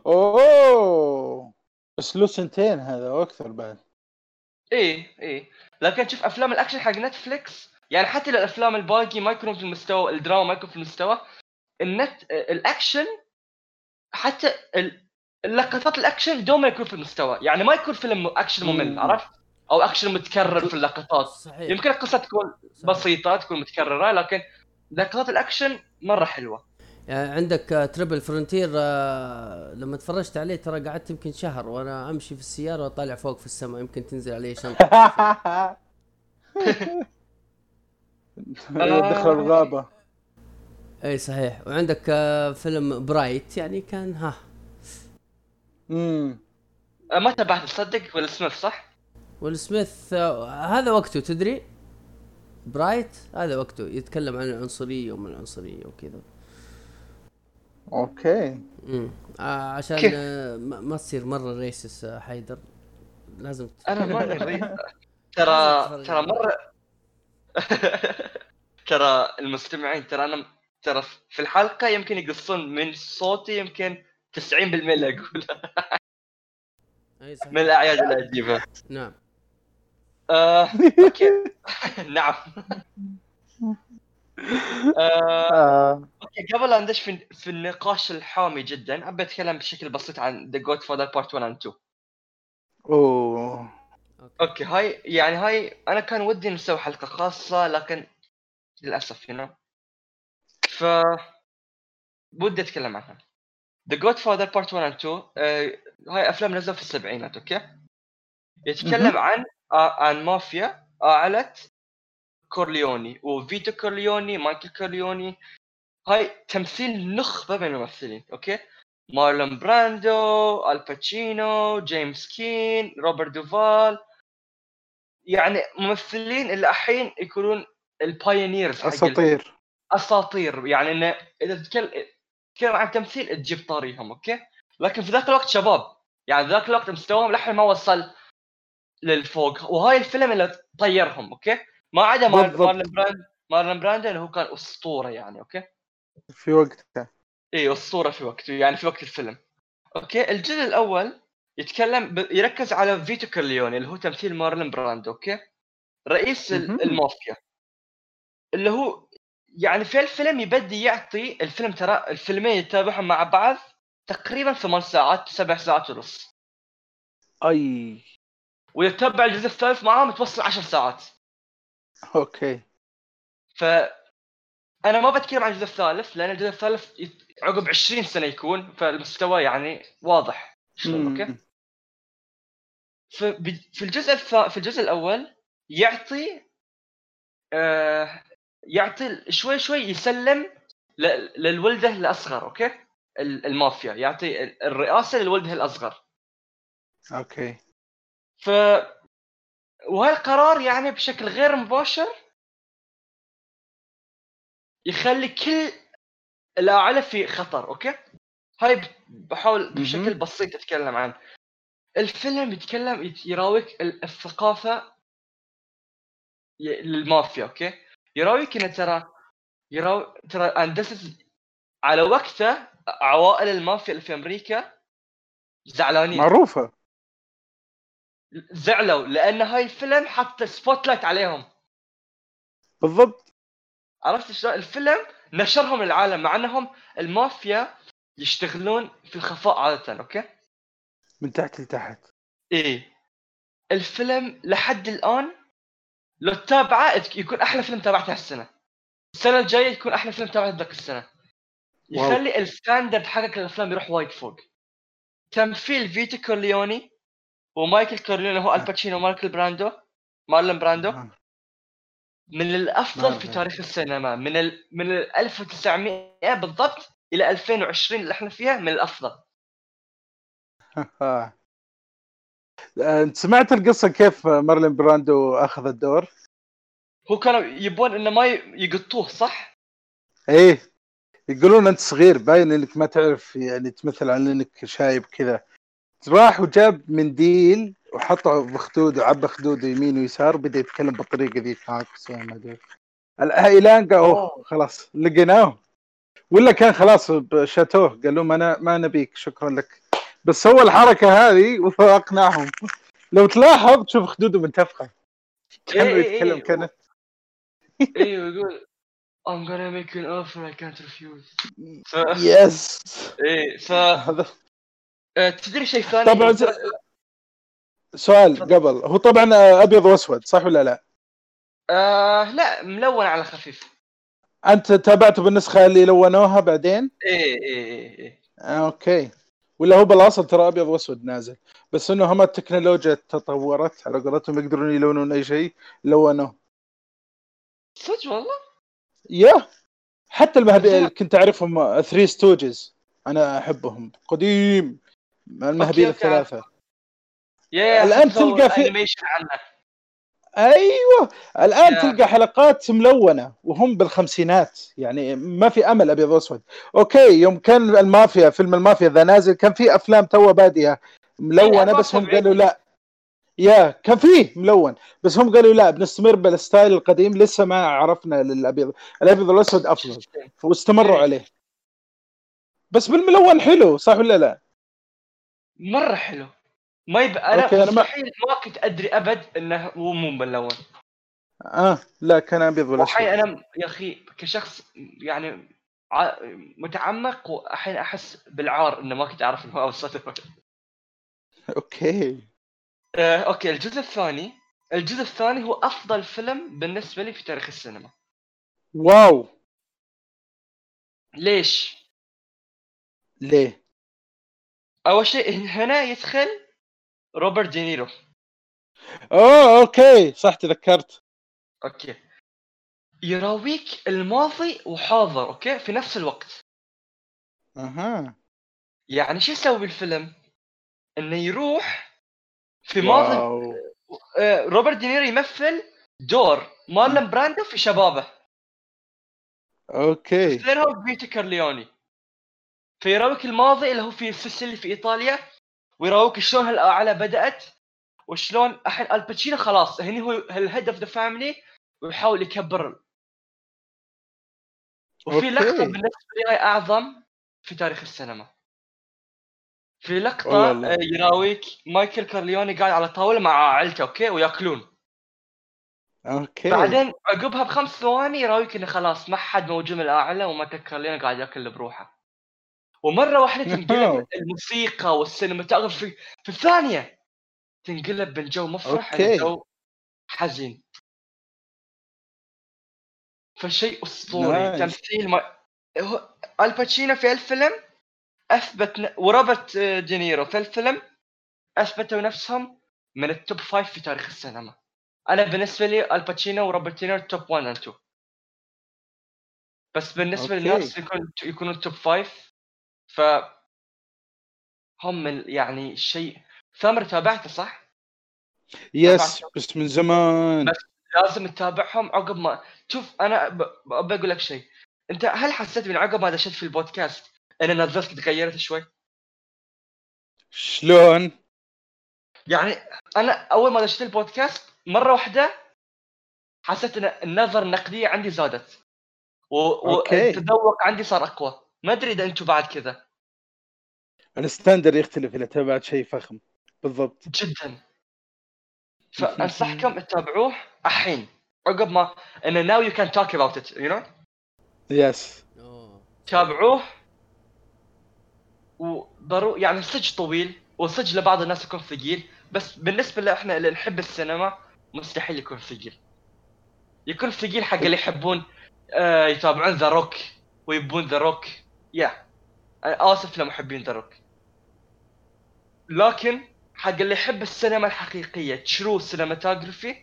أوه! بس له سنتين هذا وأكثر بعد. إيه إيه. لكن شوف أفلام الأكشن حق Netflix يعني حتى لو الأفلام الباقي ما يكونوا في المستوى الدراما ما يكون في المستوى النت الأكشن حتى ال- اللقطات الأكشن دوما يكون في المستوى. يعني ما يكون فيلم أكشن ممل مم. عرفت؟ أو اكشن متكرر في اللقطات. صحيح. يمكن القصة تكون صحيح. بسيطة تكون متكررة لكن لقطات الاكشن مرة حلوة. يعني عندك Triple Frontier آه، لما تفرجت عليه ترى قعدت يمكن شهر وأنا أمشي في السيارة وأطالع فوق في السماء يمكن تنزل عليه شنطة. دخل الغابة. أي صحيح. وعندك آه، فيلم برايت يعني كان ها. امم ما تابعت تصدق؟ ولا سميث صح؟ ويل آه، هذا وقته تدري؟ برايت هذا وقته يتكلم عن العنصرية ومن العنصرية وكذا. أوكي. امم آه عشان؟ آه ما ما تصير مرة ريسس آه حيدر. لازم ت- أنا رهيب. ترى ترى مرة ترى المستمعين ترى أنا ترى في الحلقة يمكن يقصون من صوتي يمكن 90% اللي أقوله. أي صحيح. من الأعياد اللي اجيبها نعم. آه، okay. نعم. آه، آه. okay قبل لا ندش في, في النقاش الحامي جدا أبي أتكلم بشكل بسيط عن The Godfather Part 1 and 2 أوه. okay. هاي يعني هاي أنا كان ودي نسوي حلقة خاصة لكن للأسف هنا ف ودي أتكلم عنها. The Godfather Part 1 and 2 آه، هاي أفلام نزلوا في السبعينات okay؟ يتكلم. عن عن مافيا عائلة كورليوني وفيتو كورليوني مايكل كورليوني. هاي تمثيل نخبة من الممثلين okay؟ مارلون براندو آل باتشينو جيمس كين روبرت دوفال. يعني ممثلين اللي الحين يكونون ال pioneers أساطير. أساطير. يعني إنه إذا تتكلم تتكلم عن تمثيل تجيب طاريهم okay؟ لكن في ذاك الوقت شباب. يعني ذاك الوقت مستواهم للحين ما وصل للفوق. وهاي الفيلم اللي طيرهم okay؟ ما عدا مار- بالضبط. مارلون براند مارلون براندو اللي هو كان أسطورة يعني okay؟ في وقته. اي أسطورة في وقته يعني في وقت الفيلم. okay؟ الجزء الأول يتكلم ب... يركز على فيتو كورليوني اللي هو تمثيل مارلون براندو okay؟ رئيس. المافيا. اللي هو يعني في الفيلم يبدي يعطي الفيلم ترى الفيلمين يتابعهم مع بعض تقريبا ثمان ساعات سبع ساعات ونص. أي. ويتبع الجزء الثالث معاهم توصل عشر ساعات. okay. ف أنا ما بتكلم عن الجزء الثالث لأن الجزء الثالث يت- عقب 20 سنة يكون فالمستوى يعني واضح. شلون؟ okay. في الجزء الث... في الجزء الأول يعطي آه يعطي شوي شوي يسلم ل... للولده الأصغر okay؟ ال- المافيا. يعطي ال- الرئاسة للولده الأصغر. okay. ف وهالقرار يعني بشكل غير مباشر يخلي كل العائلة في خطر okay؟ هاي بحاول بشكل. بسيط أتكلم عن الفيلم يتكلم يت- يراويك ال- الثقافة للمافيا okay؟ يراويك إنه ترى يراو ترى اندسس على وقته عوائل المافيا اللي في أمريكا زعلانين. معروفة. زعلوا لأن هاي الفيلم حط spotlight عليهم. بالضبط. عرفت شلون؟ الفيلم نشرهم للعالم مع إنهم المافيا يشتغلون في الخفاء عادة okay؟ من تحت لتحت. إيه. الفيلم لحد الآن لو تتابعه يكون أحلى فيلم تابعته هالسنة. السنة الجاية يكون أحلى فيلم تابعته ذاك السنة. يخلي ال standard حقك الافلام يروح وايد فوق. تمثيل فيتو كورليوني ومايكل كورليوني هو آل باتشينو ومايكل براندو مارلون براندو آه. من الأفضل في. تاريخ السينما من ال من ال 1900 بالضبط إلى 2020 اللي إحنا فيها من الأفضل. أنت سمعت القصة كيف مارلون براندو أخذ الدور؟ هو كانوا يبون إنه ما يقطوه صح؟ إيه يقولون أنت صغير باين إنك ما تعرف يعني تمثل على إنك شايب كذا راح وجاب منديل وحطه بخدوده عبى خدوده يمين ويسار بدا يتكلم بالطريقة ذي. هاكس ما أدري. قال أوه. خلاص لقيناه. ولا كان خلاص شاتوه قال لهم أنا ما نبيك شكرا لك. بس سوى الحركة هذه واقنعهم لو تلاحظ تشوف خدوده منتفخة. كانه إيه، إيه، يتكلم إيه. كانه أيوه يقول I'm gonna make an offer I can't refuse. ف... يس إيه ف تدري شيء ثاني طبعا سؤال قبل هو طبعا أبيض وأسود صح ولا لا؟ آه لا ملون على خفيف أنت تابعته بالنسخة اللي لونوها بعدين؟ إيه إيه إيه, إيه. آه، okay ولا هو بالأصل ترى أبيض وأسود نازل بس إنه هم التكنولوجيا تطورت على قولتهم يقدرون يلونون أي شيء لونوه صدق والله؟ yeah حتى المهبي زين. كنت أعرفهم Three Stooges أنا أحبهم قديم المهبيل okay، الثلاثة. yeah سووا تلقى في- animation عنه. أيوه. الآن yeah. تلقى حلقات ملونة وهم بالخمسينات. يعني ما في أمل ابيض واسود okay يوم كان المافيا فيلم المافيا ذا نازل كان في أفلام توها بادية ملونة بس هم 74. قالوا لا. yeah كان فيه ملون بس هم قالوا لا بنستمر بال style القديم لسه ما عرفنا للابيض الابيض والاسود افضل واستمروا. عليه. بس بالملون حلو صح ولا لا؟ مرة حلو. ما يب... أنا okay، أنا ما- مستحيل ما كنت أدري أبد إنه هو مو ملون آه لا كان أبيض وحين أنا يا أخي كشخص يعني ع... متعمق واحين أحس بالعار إنه ما كنت أعرف إنه هو اوسط أوكي. آه، okay الجزء الثاني الجزء الثاني هو أفضل فيلم بالنسبة لي في تاريخ السينما. wow. ليش؟ ليه؟ أول شيء هنا يدخل روبرت دينيرو. أوه okay صح تذكرت. okay. يراويك الماضي وحاضر okay في نفس الوقت. أها. يعني شو يسوي بالفيلم إنه يروح في ماضي wow. آه، روبرت دينيرو يمثل دور مارلون براندو في شبابه. أوكي. اثنينهم فيتو كورليوني فيراويك الماضي اللي هو في سيسيلي في إيطاليا ويراويك شلون هالاعلى بدأت وشلون الحين الباتشينو خلاص هني هو ال head of the family ويحاول يكبر. وفي. لقطة بالنسبة لي هاي أعظم في تاريخ السينما. في لقطة. آه، يراويك مايكل كارليوني قاعد على طاولة مع عائلته أوكي؟ ويأكلون. أوكي. بعدين عقبها بخمس ثواني يراويك إنه خلاص ما حد موجود من الأعلى ومايكل كارليوني قاعد يأكل بروحه. ومرة واحدة تنقلب الموسيقى وال cinematography في ثانية تنقلب من جو مفرح إلى. جو حزين. فشيء أسطوري. nice. تمثيل ما هو الباتشينو في الفيلم أثبت ن... وروبرت دينيرو في الفيلم أثبتوا نفسهم من ال top five في تاريخ السينما. أنا بالنسبة لي الباتشينو وروبرت دينيرو top 1 and 2 بس بالنسبة. للناس يكون يكونوا top five ف هم يعني شيء ثامر تابعته صح؟ yes بس من زمان بس- لازم تتابعهم عقب ما شوف أنا ب- ب- ابى أقول لك شيء أنت هل حسيت من عقب ما دشيت في البودكاست إن نظرتك تغيرت شوي؟ شلون؟ يعني أنا أول ما دشيت البودكاست مرة واحدة حسيت إن النظره النقدية عندي زادت و-. والتذوق عندي صار أقوى ما أدري إذا أنتم بعد كذا. ال standard يختلف إذا تابعت شيء فخم. بالضبط. جدا. فانصحكم تتابعوه الحين. عقب ما انه now you can talk about it you know yes. تابعوه. وضرو يعني صدق طويل وصدق لبعض الناس يكون ثقيل بس بالنسبة لنا إحنا اللي نحب السينما مستحيل يكون ثقيل. يكون ثقيل حق اللي يحبون آه يتابعون ذا روك ويبون ذا روك يا. أنا آسف لمحبين ذا روك لكن حق اللي يحب السينما الحقيقية true cinematography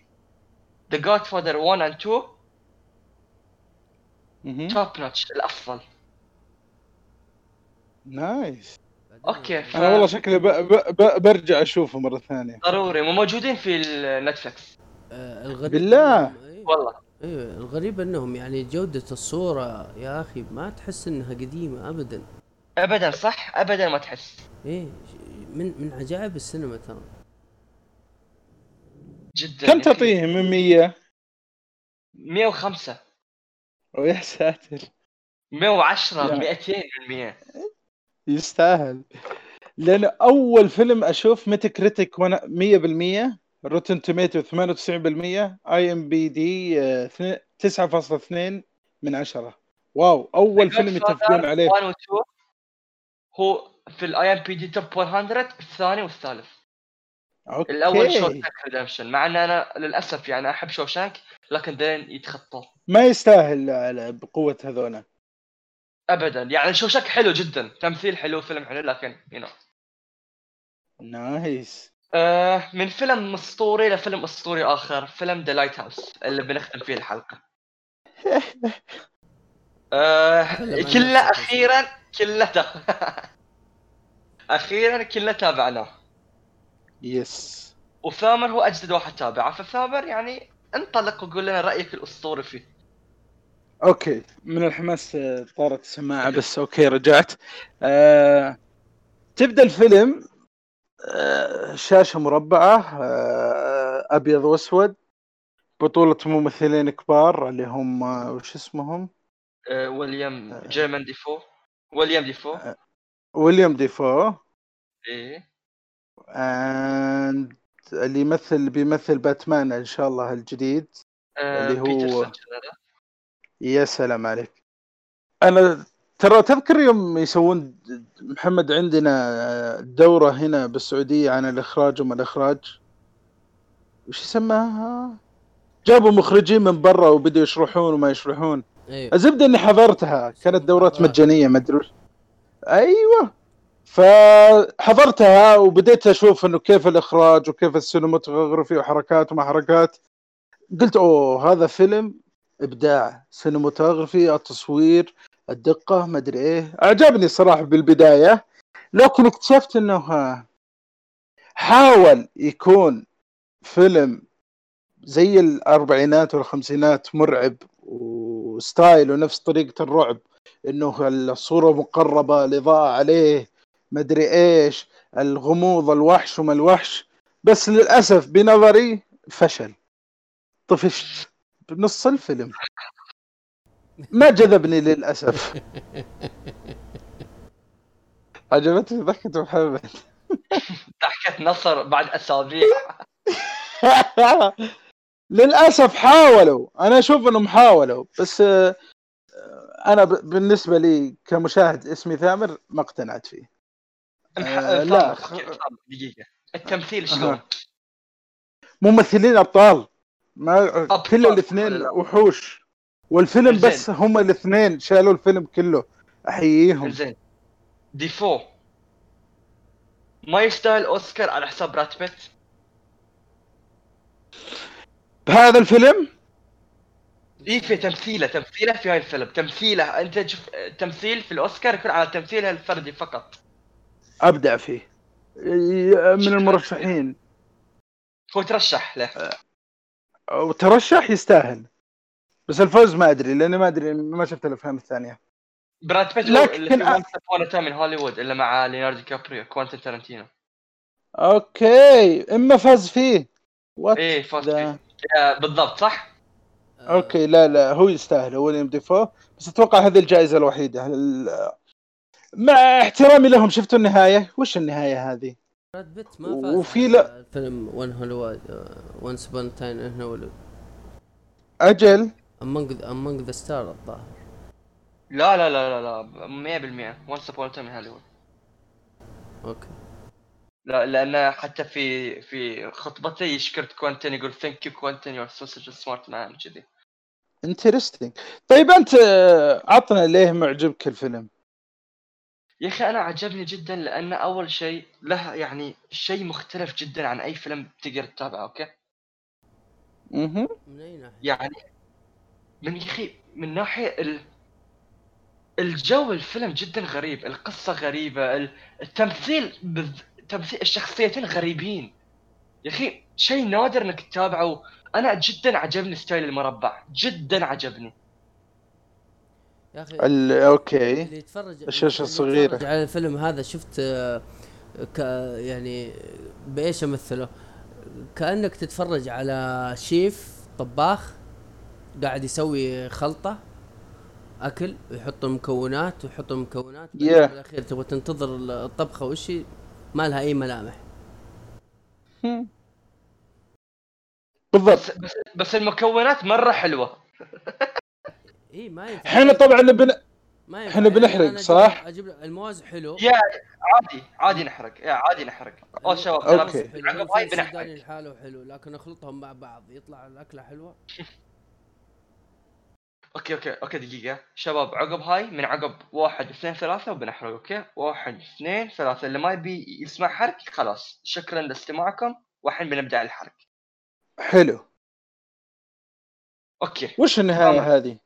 The Godfather 1 and 2 مهم. top notch الأفضل. nice. أوكي، ف- أنا والله شكلي ب... ب... ب... برجع أشوفه مرة ثانية. ضروري وموجودين في النتفلكس آه الغريب بالله. أيوة. والله. أيوه الغريب أنهم يعني جودة الصورة يا أخي ما تحس إنها قديمة ابدا. ابدا صح؟ ابدا ما تحس. إيه من من عجائب السينما ترى. جدا كم تعطيه من 100 105 ويا ساتر. 110 يا. 200 من 100 يستاهل. لأن أول فيلم أشوف Metacritic وأنا 100% Rotten Tomatoes 98% اي ام بي دي 9.2 من 10 wow أول فيلم يتفقون عليه. 1 و 2 هو في ال IMDb top 100 الثاني والثالث. أوكي. الأول Shawshank ريدمشن مع إن أنا للأسف يعني أحب شوشانك لكن دين يتخطى. ما يستاهل على بقوة هذولا ابدا. يعني Shawshank حلو جدا. تمثيل حلو فيلم حلو لكن you know nice. آه من فيلم أسطوري لفيلم أسطوري آخر فيلم The Lighthouse اللي بنختم فيه الحلقة. آه كله. أخيرا كله أخيرا كله تابعناه. yes وثامر هو أجدد واحد تابعه فثامر يعني انطلق وقول لنا رأيك الأسطوري فيه. أوكي من الحماس آه، طارت السماعه بس أوكي رجعت. آه... تبدأ الفيلم. شاشة مربعة آه... أبيض وأسود بطولة ممثلين كبار اللي هم آه، وش اسمهم؟ آه ويليام جيرمان دافو. ويليام دافو. ويليام ديفو. إيه. And اللي يمثل بيمثل باتمان إن شاء الله الجديد آه اللي هو-. يا سلام عليك. أنا ترى تذكر يوم يسوون محمد عندنا دورة هنا بالسعودية عن الإخراج وما الإخراج؟ وش يسماها؟ جابوا مخرجين من برا وبدوا يشرحون وما يشرحون. أيوه الزبدة اني حضرتها كانت دورات آه. مجانية ما أدري وش. أيوه. فحضرتها وبديت أشوف إنه كيف الإخراج وكيف ال cinematography وحركات وما حركات. قلت أوه هذا فيلم إبداع. cinematography التصوير الدقة ما أدري إيه. اعجبني الصراحه بالبداية لكن اكتشفت إنه ها- حاول يكون فيلم زي الأربعينات والخمسينات مرعب وستايل ونفس طريقة الرعب إنه الصورة مقربة الإضاءة عليه مدري إيش الغموض الوحش وما الوحش بس للأسف بنظري فشل. طفشت بنص الفيلم. جذبني للأسف عجبتني ضحكة محمد ضحكة نصر بعد أسابيع للأسف حاولوا أنا أشوف إنهم حاولوا بس آه، أنا بالنسبة لي كمشاهد اسمي ثامر ما اقتنعت فيه آه، لا. دقيقة التمثيل شلون؟ ممثلين أبطال ما أبطال. كل الاثنين لا. وحوش والفيلم زين. بس هم الاثنين شالوا الفيلم كله. أحييهم. زين ديفو. ما يستاهل أوسكار على حساب براد بيت؟ بهذا الفيلم؟ اي في تمثيله. تمثيله في هاي الفيلم. تمثيله. أنت تشوف تمثيل في الأوسكار يكون على تمثيله الفردي فقط. أبدع فيه. من المرشحين. هو ترشح له؟ وترشح يستاهل. بس الفوز ما أدري لاني ما أدري ما شفت الافلام الثانية. براد بيت لكن تايم من هوليوود اللي مع ليوناردو كابريو كوانتين تارنتينو أوكي إما فاز فيه. وات إيه فاز فيه. بالضبط صح؟ أوكي لا لا هو يستاهل هو ويليام ديفو بس أتوقع هذه الجائزة الوحيدة. ال- مع احترامي لهم شفتوا النهاية؟ وش النهاية هذه؟ براد بيت ما فاز وفي لا- فيلم ون هوليوود وانس بون تاين ان هوليوود أجل؟ امونج امونج ذا ستار الظاهر لا لا لا لا لا 100% وانس ابون تايم هوليوود. أوكي لا لأن حتى في في خطبته يشكر كوينتن يقول ثانك يو كوينتن يور سوسج سمارت مان كذي انترستنج طيب أنت آه، عطنا ليه معجبك الفيلم؟ يا أخي أنا عجبني جدا لأن أول شيء له يعني شيء مختلف جدا عن أي فيلم تقدر تتابعه أوكي؟ أها من أي ناحية؟ يعني من يا أخي من ناحية ال... الجو الفيلم جدا غريب القصة غريبة ال- التمثيل بذ... تمثيل الشخصيتين غريبين. يا أخي شيء نادر إنك تتابعه. أنا جدا عجبني style المربع. جدا عجبني. يا أخي ال- أوكي. اللي يتفرج الصغيرة. يتفرج على الفيلم هذا شفت آه، ك يعني بإيش أمثله؟ كأنك تتفرج على شيف طباخ. قاعد يسوي خلطة أكل ويحط المكونات ويحط المكونات بعدين Yeah. بالأخير تبغى تنتظر الطبخة وش هي، ما لها أي ملامح. هم. بالضبط. بس بس, بس المكونات مرة حلوة. اي ما ينفع. إحنا طبعا بن... ما ينفع. إحنا بنحرق، صح؟ أجيب الموز حلو. يا عادي عادي نحرق. يا عادي نحرق. أو شباب حلو عقب هاي بنحرق. لحاله حلو لكن أخلطهم مع بعض يطلع الأكلة حلوة. okay okay okay دقيقة. شباب عقب هاي من عقب واحد اثنين ثلاثة وبنحرق okay؟ واحد اثنين ثلاثة. اللي ما يبي يسمع حرق خلاص. شكرا لاستماعكم والحين بنبدأ الحرق حلو. okay. وش النهاية هذه؟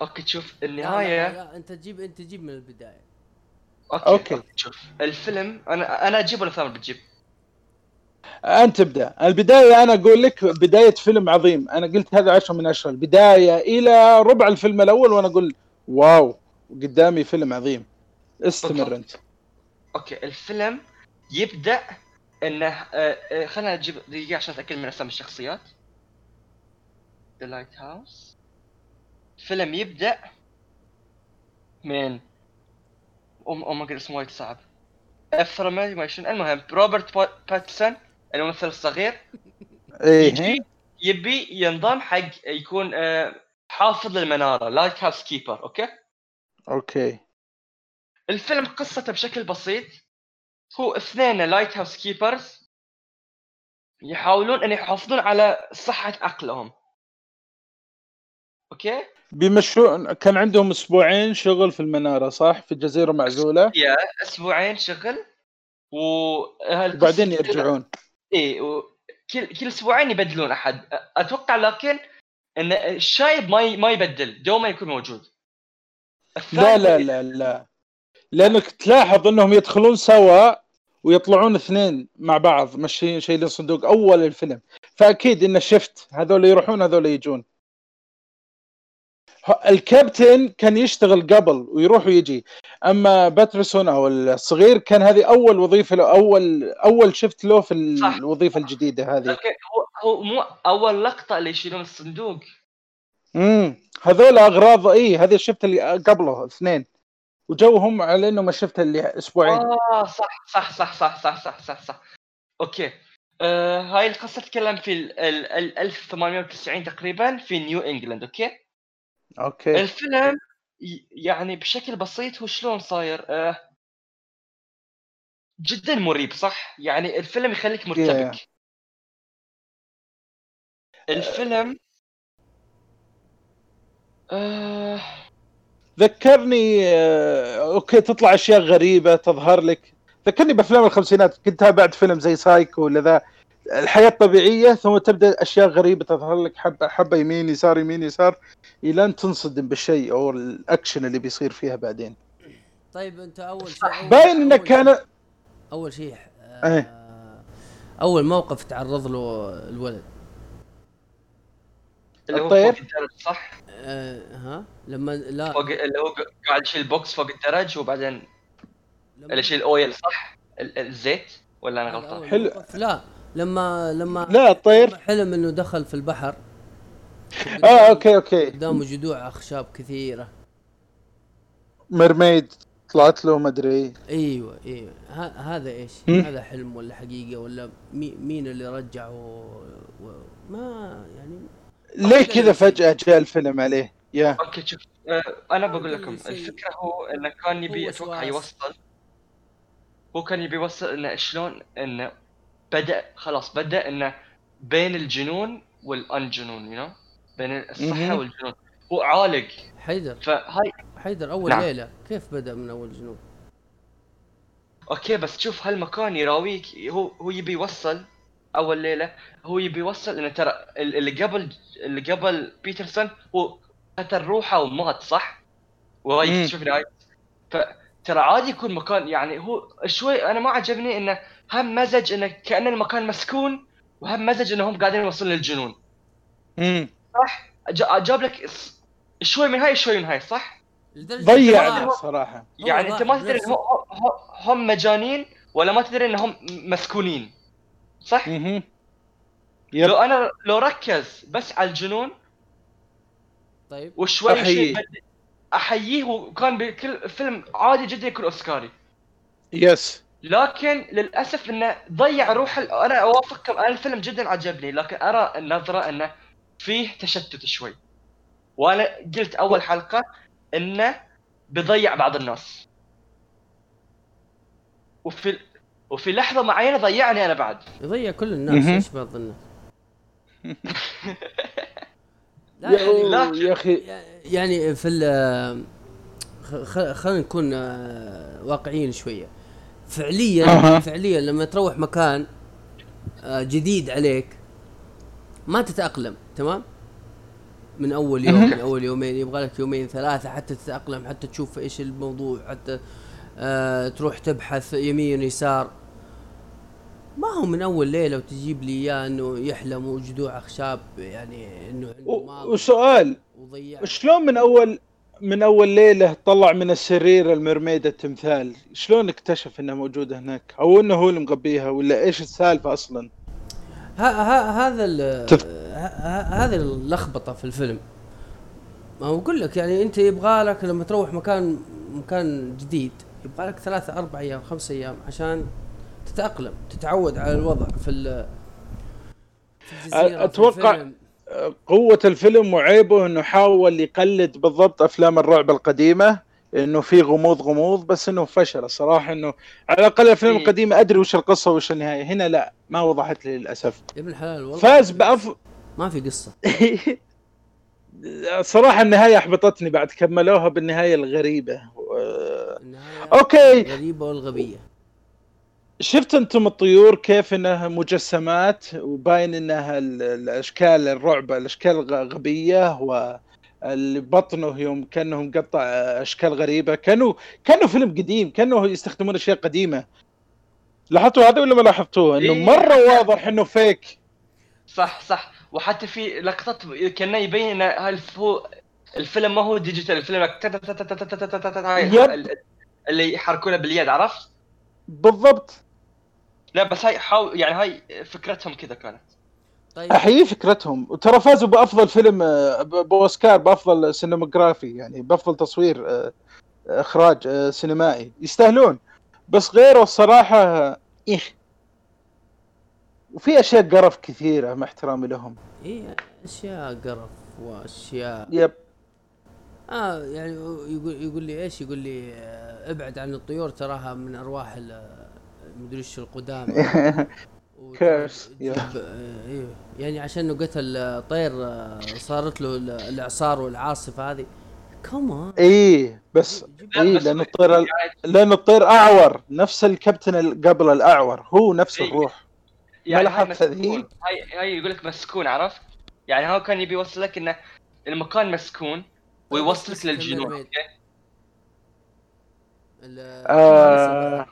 okay تشوف لا، لا، النهاية لا أنت تجيب أنت تجيب من البداية. okay, okay. okay. شوف الفيلم أنا أنا أجيب ولا ثامر بتجيب؟ أنت ابدا البداية أنا أقول لك بداية فيلم عظيم. أنا قلت هذا عشرة من عشرة البدايه إلى ربع الفيلم الأول وأنا أقول wow قدامي فيلم عظيم. استمر. أنت. okay. الفيلم يبدأ إنه آه، آه، خلينا نجيب دقيقة عشان أتأكد من أسامي الشخصيات. The Lighthouse الفيلم يبدأ من أو ما اسمه وايد صعب. information المهم روبرت با- باتسون الممثل الصغير. إيه يجي يبي ينضم حق يكون آه، حافظ للمنارة lighthouse keeper okay? okay. الفيلم قصته بشكل بسيط. هو اثنين lighthouse keepers يحاولون أن يحافظون على صحة عقلهم. أوكي؟ بيمشون كان عندهم أسبوعين شغل في المنارة صح؟ في جزيره معزولة. يا أسبوعين شغل. و وبعدين يرجعون. و... كل كل أسبوعين يبدلون أحد. أتوقع لكن إن الشايب ما. ما يبدل دوما يكون موجود. لا لا لا لا. لأنك تلاحظ إنهم يدخلون سوا ويطلعون اثنين مع بعض ماشيين شايلين صندوق أول الفيلم. فأكيد انه شفت هذول يروحون هذول يجون. الكابتن كان يشتغل قبل ويروح ويجي. أما باترسون أو الصغير كان هذه أول وظيفة له أول أول شفت له في الوظيفه صح. الجديدة هذه. أوكي هو مو أول لقطة اللي يشيلون الصندوق. امم هذول أغراض إي هذه شفت اللي قبله اثنين. وجوهم على انه ما شفت اللي أسبوعين. آه صح صح صح صح صح صح صح, صح. okay. آه هاي القصة تتكلم في ال 1890 تقريبا في نيو إنجلاند okay? okay. الفيلم يعني بشكل بسيط هو شلون صاير آه جدا مريب صح؟ يعني الفيلم يخليك مرتبك. الفيلم آه. ذكرني آه، okay تطلع أشياء غريبة تظهر لك. ذكرني بأفلام الخمسينات كنت تابعت فيلم زي سايكو ولا ذا؟ الحياة طبيعيه ثم تبدأ أشياء غريبة تظهر لك حبه حبه يمين يسار يمين يسار إلى أن تنصدم بالشيء أو الأكشن اللي بيصير فيها بعدين. طيب أنت أول شيء أول باين أول كان أول شيء آه إيه. أول موقف تعرض له الولد. اللي هو الطير؟ صح؟ آه ها؟ لما لا. فوق اللي هو قاعد يشيل box فوق الدرج وبعدين اللي يشيل ال oil صح؟ ال- الزيت؟ ولا أنا غلطان؟ حلو. لا. لما لما لا الطير. لما حلم إنه دخل في البحر. آه okay okay. قدامه جذوع أخشاب كثيرة. mermaid طلعت له ما أدري. أيوه أيوه. ه- هذا إيش؟ هذا حلم ولا حقيقة ولا مي مين اللي رجعه و... ما يعني. ليه كذا فجأة جاء الفيلم عليه؟ يا. أوكي شوف آه، أنا بقول لكم. الفكرة هو إنه كان يبي أتوقع. يوصل. هو كان يبي يوصل إنه شلون إنه بدأ خلاص بدأ إنه بين الجنون والأنجنون يو بين الصحة. والجنون هو عالق حيدر فهاي حيدر أول نعم. ليلة كيف بدأ من أول جنوب؟ أوكي بس شوف هالمكان يراويك هو هو يبي يوصل أول ليلة هو يبي يوصل إنه ترى ال- اللي قبل اللي قبل بيترسون هو قتل روحه ومات صح؟ وهاي مم. يكتشف فترى عادي يكون مكان يعني هو شوي أنا ما عجبني إنه هم مزج إنه كأن المكان مسكون وهم مزج انهم قاعدين يوصلون للجنون مم. صح؟ جا- جاب لك شوي من هاي شوي من هاي صح؟ صراحة هو يعني أنت ما تدري هم- هم- مجانين ولا ما تدري انهم مسكونين صح؟ مهم. لو أنا لو ركز بس على الجنون طيب وشوي. شوي أحييه وكان بكل فيلم عادي جدا يكون أوسكاري. يس لكن للأسف إنه ضيع روح ال... أنا اوافقكم أنا الفيلم جدا عجبني لكن أرى النظرة إنه فيه تشتت شوي. وأنا قلت أول حلقة إنه بيضيع بعض الناس. وفي وفي لحظة معينة ضيعني أنا بعد. يضيع كل الناس. إيش بعض الناس؟ لا يعني لا. يا أخي يعني في ال خلينا نكون آه، واقعيين شوية فعليا أها. فعليا لما تروح مكان آه، جديد عليك ما تتأقلم تمام من أول يوم من أول يومين يبغى لك يومين ثلاثة حتى تتأقلم حتى تشوف إيش الموضوع حتى آه تروح تبحث يمين يسار ما هو من أول ليلة وتجيب لي إياه إنه يحلم وجذوع اخشاب يعني إنه عنده وسؤال وضيع. شلون من اول من أول ليلة طلع من السرير المرميد التمثال؟ شلون اكتشف انها موجوده هناك؟ أو إنه هو اللي مغبيها ولا إيش السالفة أصلا؟ ها ها هذا ال- تف- هذه اللخبطة في الفيلم. ما أقول لك يعني أنت يبغى لك لما تروح مكان مكان جديد يبغى لك ثلاثة أربع أيام خمس أيام عشان تتأقلم تتعود على الوضع في ال في الجزيرة في أتوقع- الفيلم. قوة الفيلم وعيبه إنه حاول يقلد بالضبط أفلام الرعب القديمة إنه في غموض غموض بس إنه فشل الصراحة إنه على الأقل الافلام إيه. القديمه أدري وش القصة وش النهاية هنا لا ما وضحت لي للأسف. يا ابن الحلال والله فاز بأف ما في قصة. صراحة النهاية أحبطتني بعد كملوها بالنهاية الغريبة. و- النهاية أوكي. غريبة والغبية. شفت أنتم الطيور كيف انها مجسمات وباين انها ال- الاشكال الرعب الاشكال غبيه واللي بطنه يوم كانه مقطع اشكال غريبه كانوا كانه فيلم قديم كانه يستخدمون اشياء قديمه لاحظتوا هذا ولا ما لاحظتوه انه إيه. مره واضح انه فيك صح صح وحتى في لقطات كانه يبين هو الفيلم ما هو digital الفيلم اللي يحركونه باليد عرفت؟ بالضبط لا بس هاي حاول يعني هاي فكرتهم كذا كانت. طيب. احيي فكرتهم. وترى فازوا بأفضل فيلم آه، بأوسكار بأفضل cinematography يعني بأفضل تصوير آه، إخراج آه، سينمائي. يستاهلون. بس غيره الصراحه إيه وفي أشياء قرف كثيرة مع احترامي لهم. إيه أشياء قرف وأشياء. يب. آه يعني يقول يقول لي إيش؟ يقول لي ابعد عن الطيور تراها من أرواح ال- مدري إيش القدامى كيرس،. آه، إيه. يعني عشان إنه قتل طير آه، صارت له ال- الإعصار والعاصفة هذه. كمان إيه بس إيه لأن الطير لأن الطير أعور. نفس الكابتن اللي قبل الأعور. هو نفس إيه. الروح. يعني ما لاحظت هذه؟ هاي يقول لك مسكون عرفت؟ يعني هو كان يبي يوصل لك إنه المكان مسكون ويوصلك بس للجنون أوكي؟ آه.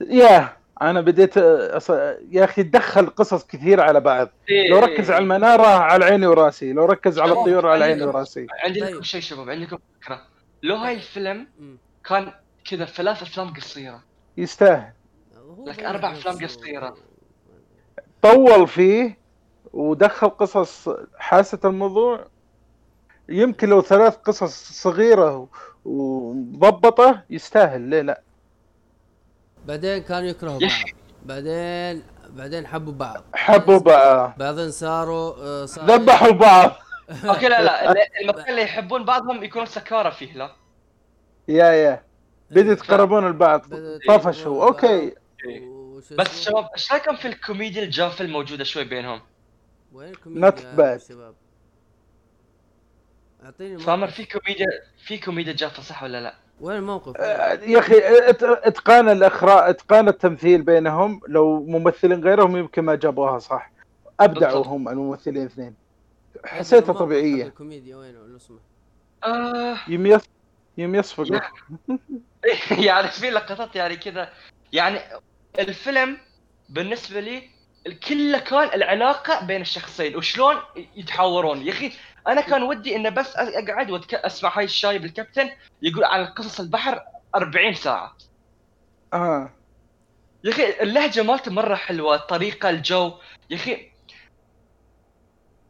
يا أنا بديت آه، أص... يا أخي تدخل قصص كثير على بعض إيه، لو ركز إيه. على المنارة على عيني وراسي لو ركز على. الطيور على عيني وراسي عندي طيب. لكم شيء شباب عندي لكم فكرة لو هاي الفيلم. كان كذا ثلاث أفلام قصيرة يستاهل أربع أفلام نفسه. قصيرة. طول فيه ودخل قصص حاسة الموضوع يمكن لو ثلاث قصص صغيرة ومضبطة يستاهل ليه لا بعدين كانوا يكرهوا بعض. بعدين بعدين حبوا بعض. حبوا بقى بعدين صاروا آه، صار ذبحوا بعض. okay لا لا ال- المكان اللي يحبون بعضهم يكونوا سكارى فيه لا. yeah yeah. بدوا يتقربون البعض بدأت طفشوا. أوكي. بس؟ شباب إيش رأيكم في الكوميديا الجافة الموجودة شوي بينهم؟ وين Not الكوميديا. شباب؟ أعطيني سامر في كوميديا في كوميديا جافة صح ولا لا؟ وين الموقف؟ آه، يا أخي ات- اتقان الاخراج اتقان التمثيل بينهم. لو ممثلين غيرهم يمكن ما جابوها صح. ابدعوا. هم الممثلين الاثنين حسيتها طبيعية. الكوميديا وين لو سمحت آه. يم يص يم يصفق. يعني في لقطات يعني كذا يعني الفيلم بالنسبة لي كله كان العلاقة بين الشخصين وشلون يتحاورون؟ يا أخي أنا كان ودي إنه بس أقعد واسمع هاي الشايب الكابتن يقول عن قصص البحر 40 ساعة. آه. يا أخي اللهجة مالته مرة حلوة الطريقة الجو. يا أخي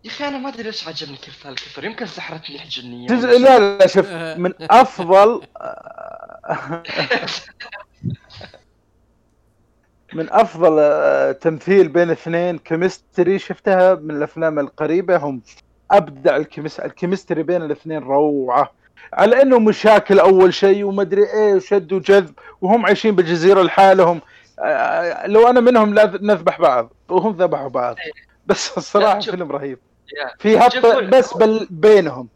يا أخي أنا ما أدري ليش عجبني كيف هالكفر. يمكن سحرتني الجنية. جزء لا لا شوف من أفضل من أفضل آه، تمثيل بين اثنين chemistry شفتها من الأفلام القريبة هم أبدع ال chemis- ال chemistry بين الاثنين روعة. على إنه مشاكل أول شيء ومدري إيه وشد وجذب وهم عايشين بالجزيرة لحالهم. آه، لو أنا منهم لا نذبح بعض وهم ذبحوا بعض. بس الصراحة. فيلم رهيب. في شوفوا- بس بل بينهم.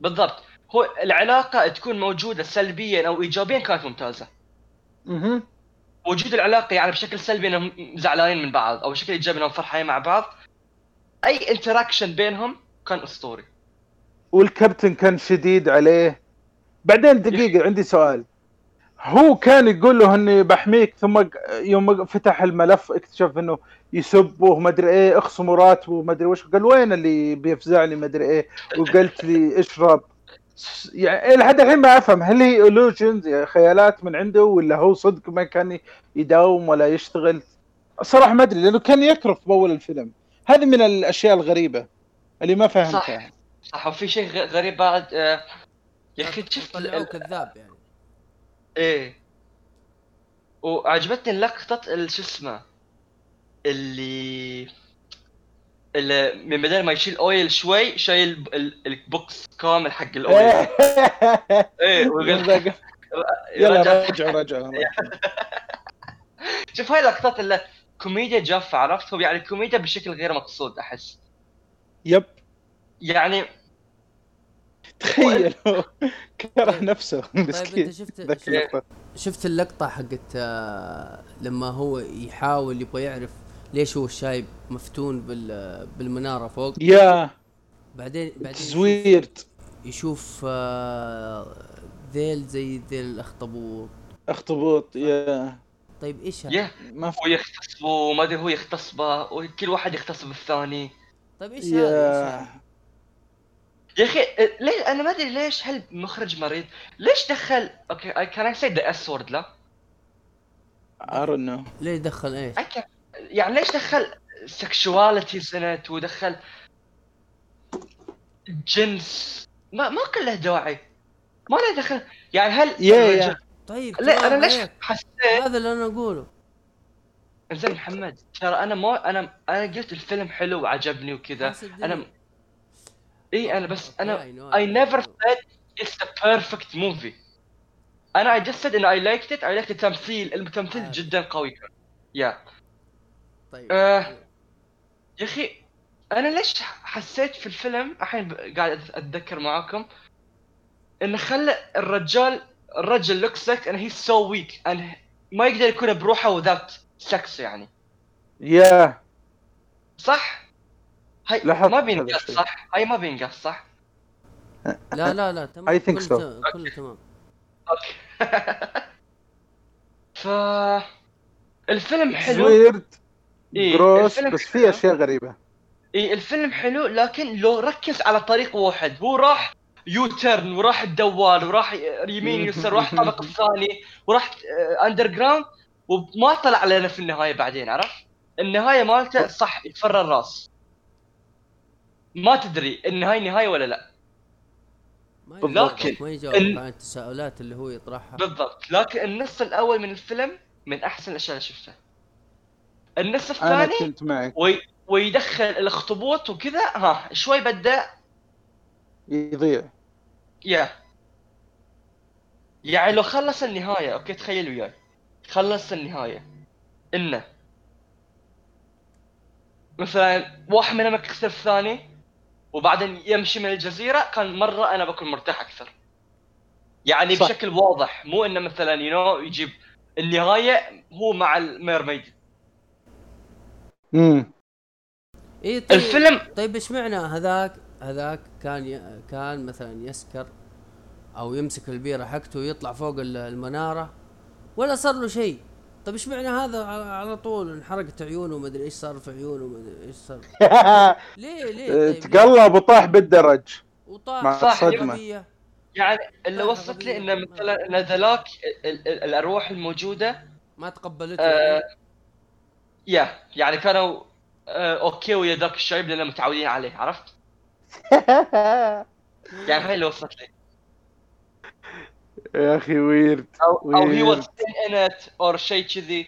بالضبط. هو العلاقة تكون موجودة سلبيا أو ايجابيا كانت ممتازة. مهم. وجود العلاقة يعني بشكل سلبي إنهم زعلانين من بعض أو بشكل إيجابي إنهم فرحانين مع بعض. أي انتراكشن بينهم كان أسطوري. والكابتن كان شديد عليه. بعدين دقيقة عندي سؤال. هو كان يقول له إني بحميك ثم يوم فتح الملف اكتشف إنه يسبه وما أدري إيه اخصموا راتبه وما أدري وش. قال وين اللي بيفزعني ما أدري إيه؟ وقلت لي اشرب. يعني لحد الحين ما أفهم هل هي illusions خيالات من عنده ولا هو صدق ما كان يداوم ولا يشتغل؟ صراحة ما أدري لأنه كان يكرف باول الفيلم. هذه من الأشياء الغريبة اللي ما فهمتها. صح. صح وفي شيء غ- غريب بعد آه، يا أخي شفت كذاب يعني. إيه. وعجبتني ال- شو اسمه اللي من بدل ما يشيل oil شوي شايل ال box كامل حق ال oil إيه ويقول يلا رجع- رجعوا رجعوا شوف هاي اللقطات اللي كوميديا جافة عرفت هو يعني كوميديا بشكل غير مقصود أحس. yep. يعني تخيل. كره نفسه. طيب أنت مسكين شفت شفت, اللقطة حقت آه، لما هو يحاول يبغى يعرف ليش هو الشايب مفتون بال بالمنارة فوق؟ yeah. بعدين بعدين يشوف- تزويرت يشوف آه، ذيل زي ذيل الأخطبوط. أخطبوط yeah. طيب إيش هذا؟ ما في هو يغتصبه وما أدري هو يغتصبه وكل واحد يغتصب الثاني. طيب إيش هذا؟ يا يا أخي ليه؟ أنا ما أدري ليش هل مخرج مريض؟ ليش دخل أوكي can I say the S word لا؟ I don't know. ليه دخل إيش؟ I can- يعني ليش دخل sexuality سنت ودخل جنس ما ما كان له داعي ما له دخل يعني هل يا- يا. الرجال- طيب لا أنا ليش. حسيت هذا اللي أنا أقوله زين محمد ترى أنا ما أنا أنا قلت الفيلم حلو وعجبني وكذا. أنا إي أنا بس أنا never know. said it's the perfect movie أنا I just said إن I liked it I liked التمثيل التمثيل عارف. جدا قوي كان يا طيب آه. يا أخي أنا ليش حسيت في الفيلم الحين قاعد أتذكر معاكم انه خلى الرجال الرجل looks like ان he's so weak ان ما يقدر يكون بروحه without سكس يعني يا صح؟ هاي ما بينقص. صح؟ هاي ما بينقص صح؟ لا لا لا تمام I think كله so. تمام، كله. تمام أوكي ف الفيلم حلو إيه، gross الفيلم بس في. أشياء غريبة. اي الفيلم حلو لكن لو ركز على طريق واحد هو راح U-turn وراح الدوال وراح يمين يسار وراح الطابق الثاني وراح underground وما طلع لنا في النهاية بعدين عرفت؟ النهاية مالته صح يفر الراس. ما تدري النهاية نهاية ولا لا. ما لكن يجاوبك ما يجاوب ال- عن التساؤلات اللي هو يطرحها. بالضبط. لكن النص الأول من الفيلم من أحسن الأشياء اللي شفتها. النص أنا الثاني كنت معك. وي... ويدخل الاخطبوط وكذا ها شوي بدأ يضيع. yeah. يعني لو خلص النهاية أوكي تخيل وياي. خلص النهاية. إنه مثلا واحد منهم يكسر الثاني وبعدين يمشي من الجزيرة كان مرة أنا بكون مرتاح أكثر. يعني صح. بشكل واضح مو إنه مثلا you know يجيب النهاية هو مع ال mermaid امم اي طيب الفيلم طيب إيش معنى هذاك؟ هذاك كان ي... كان مثلا يسكر أو يمسك البيرة حقته ويطلع فوق ال- المنارة ولا صار له شيء؟ طيب إيش معنى هذا؟ على, على طول انحرقت عيونه وما أدري إيش صار في عيونه وما أدري إيش صار. ليه ليه؟ طيب ليه؟ تقلب وطاح بالدرج. وطاح مع الصدمة. غبية. يعني اللي وصلت لي. انه مثلا إن ذلاك ال- ال- الأرواح الموجودة ما تقبلته. آه يا يعني كانوا آه أوكي ويا ذاك الشايب لأن متعودين عليه عرفت؟ يعني هاي اللي وصلت لي يا أخي ويرد أو أو هي. واز ان ات اور شيء كذي.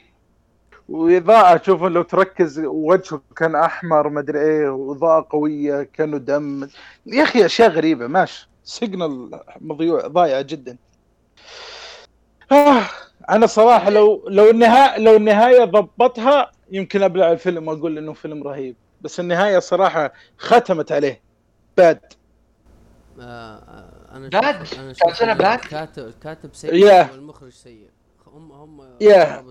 واضاءة شوف لو تركز وجهه كان أحمر مدري إيه وإضاءة قوية كأنه دم. يا أخي أشياء غريبة ماشي. signal مضيوع ضايعة جدا. آه أنا صراحة لو لو النهاية لو النهاية ضبطها يمكن أبلع الفيلم وأقول إنه فيلم رهيب بس النهاية صراحة ختمت عليه bad آه آه، أنا bad؟ أنا bad؟ الكاتب الكاتب سيء Yeah. والمخرج سيء هم هم Yeah.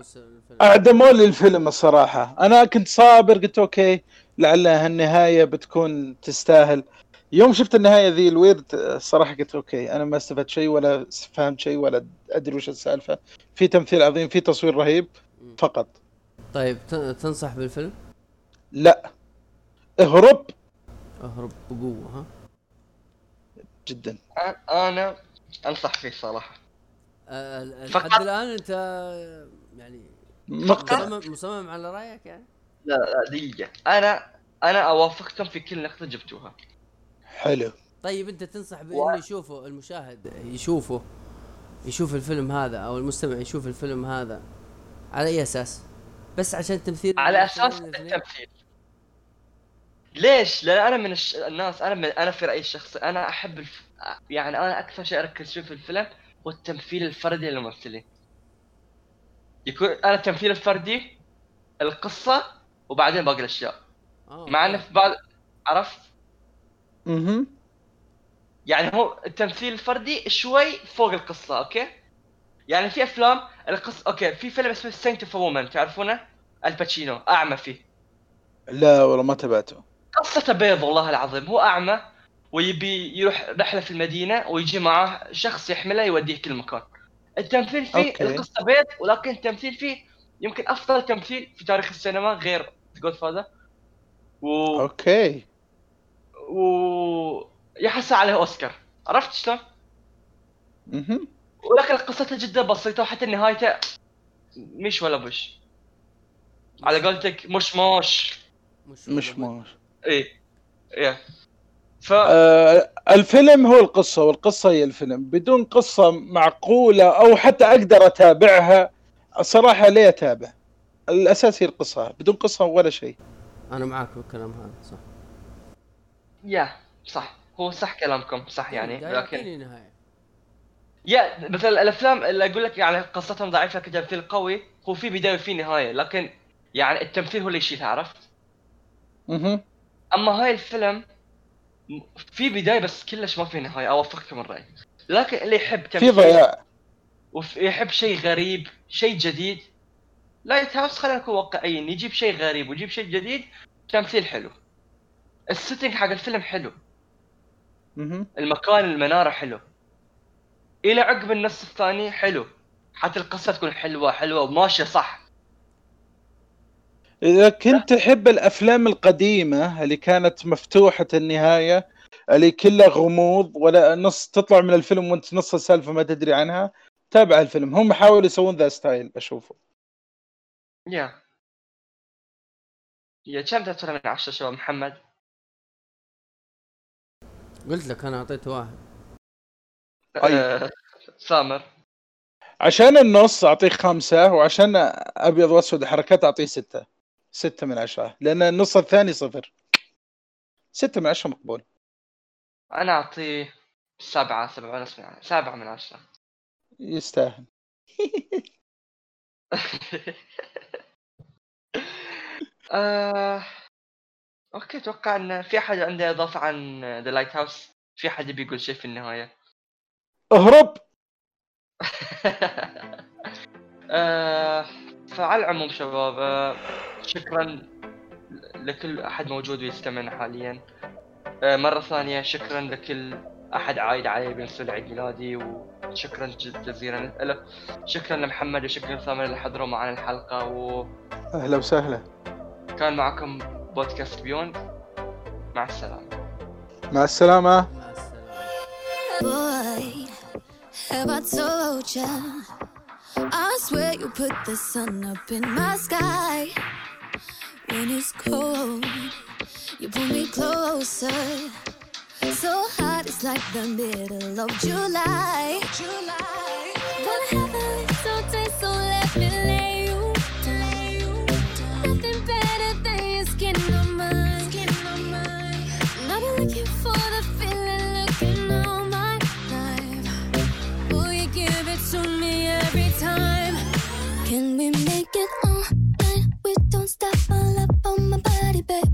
أعدموا لي الفيلم الصراحة أنا كنت صابر قلت أوكي لعلها النهاية بتكون تستاهل يوم شفت النهاية ذي ال weird الصراحة قلت أوكي أنا ما استفدت شيء ولا فهمت شيء ولا أدري وش السالفة في تمثيل عظيم في تصوير رهيب. فقط طيب تنصح بالفيلم؟ لا. اهرب. اهرب بقوة ها؟ جدا. أنا أنصح فيه صراحة. فقط- لحد الآن أنت يعني مقطع. مصمم على رأيك يعني؟ لا لا دقيقة. أنا أنا أوافقكم في كل نقطة جبتوها. حلو. طيب أنت تنصح و- بإنه يشوفه المشاهد يشوفه يشوف الفيلم هذا أو المستمع يشوف الفيلم هذا على أي أساس؟ بس عشان تمثيل على أساس؟ التمثيل ليش؟ لأن أنا من الش... الناس أنا من... أنا في رأيي الشخصي أنا أحب الف... يعني أنا أكثر شيء أركز فيه في الفيلم هو التمثيل الفردي للممثلين. يكون أنا التمثيل الفردي القصة وبعدين باقي الأشياء آه، مع. إنه في بعض عرفت؟ أها يعني هو التمثيل الفردي شوي فوق القصة أوكي؟ يعني في أفلام القصة أوكي في فيلم اسمه Scent of a Woman تعرفونه؟ آل باتشينو أعمى فيه. لا والله ما تبعته قصته بيض والله العظيم هو أعمى ويبي يروح رحلة في المدينة ويجي معاه شخص يحمله يوديه كل مكان. التمثيل فيه أوكي. القصة بيض ولكن التمثيل فيه يمكن أفضل تمثيل في تاريخ السينما غير Godfather و... أوكي. و يحصل عليه أوسكار. عرفت شلون؟ أها ولكن قصته جدا بسيطة وحتى نهايته مش ولا بش. على قولتك مش موش. مش مش إيه إيه. ف آه الفيلم هو القصة والقصة هي الفيلم. بدون قصة معقولة أو حتى أقدر أتابعها صراحة ليه أتابع. الأساس هي القصة بدون قصة ولا شيء. أنا معاك بالكلام هذا صح. يا صح. هو صح كلامكم صح يعني لكن yeah مثلا الأفلام اللي أقول لك يعني قصتهم ضعيفة كتمثيل قوي هو في بداية وفي نهاية لكن يعني التمثيل هو اللي يشيلها عرفت؟ مه. أما هاي الفيلم في بداية بس كلش ما في نهاية اوافقكم الراي لكن اللي يحب في تمثيل ضياع ويحب شيء غريب شيء جديد Lighthouse خلينا نكون واقعيين يجيب شيء غريب ويجيب شيء جديد تمثيل حلو ال setting حق الفيلم حلو مه. المكان المنارة حلو إلى عقب النص الثاني حلو. حتى القصة تكون حلوة حلوة وماشية صح. إذا كنت تحب الأفلام القديمة اللي كانت مفتوحة النهاية اللي كلها غموض ولا نص تطلع من الفيلم وانت نص السالفة ما تدري عنها تابع الفيلم. هم حاولوا يسوون ذا style بشوفه yeah. يا كم تعطينا من عشرة شباب؟ محمد؟ قلت لك أنا اعطيته واحد. أي. آه، سامر. عشان النص أعطيه خمسة وعشان أبيض وأسود حركات أعطيه ستة. ستة من عشرة لأن النص الثاني صفر. ستة من عشرة مقبول. أنا أعطيه سبعة سبعة ونص من عشرة سبعة من عشرة. يستاهل. آه... okay أتوقع إن في أحد عنده إضافة عن The Lighthouse في أحد يبي يقول شيء في النهاية؟ اهرب! آه... فعلى العموم شباب آه... شكرا لكل أحد موجود ويستمعنا حاليا. آه... مرة ثانية شكرا لكل أحد عايد علي بمناسبة عيد ميلادي وشكرا جزيلا له. شكرا لمحمد وشكرا لثامر اللي حضروا معنا الحلقة وكان أهلا وسهلا. معكم بودكاست بيوند. مع السلامة. مع السلامة. Have I told you? I swear you put the sun up in my sky. When it's cold, you pull me closer. So hot, it's like the middle of July. July. Wanna have it? We don't stop all up on my body, babe.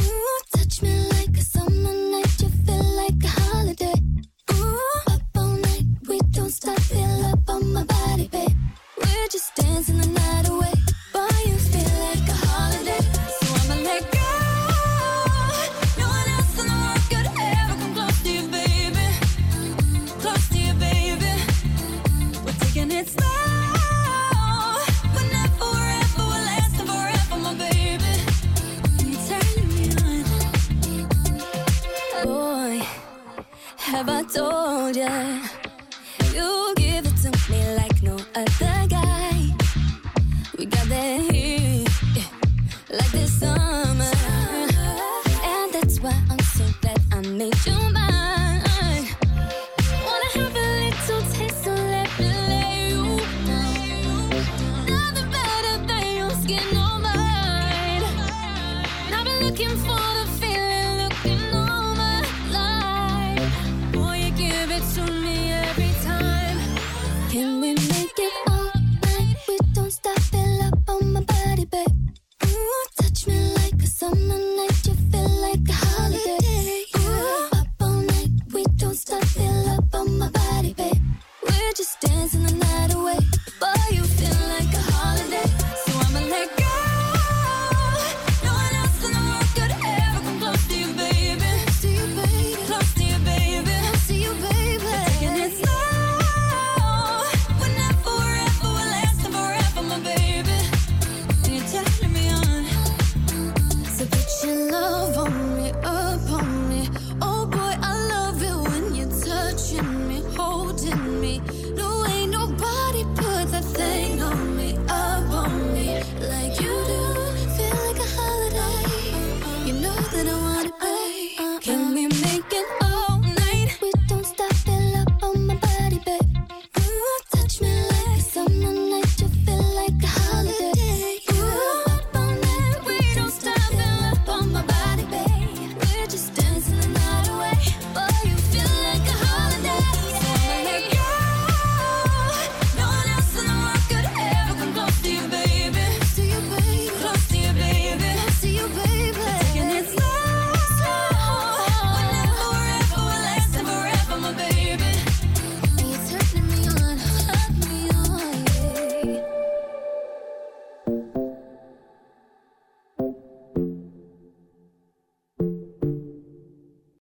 Ooh, touch me like a summer night. You feel like a holiday. Ooh, up all night. We don't stop, feel up on my body, babe. We're just dancing the night this song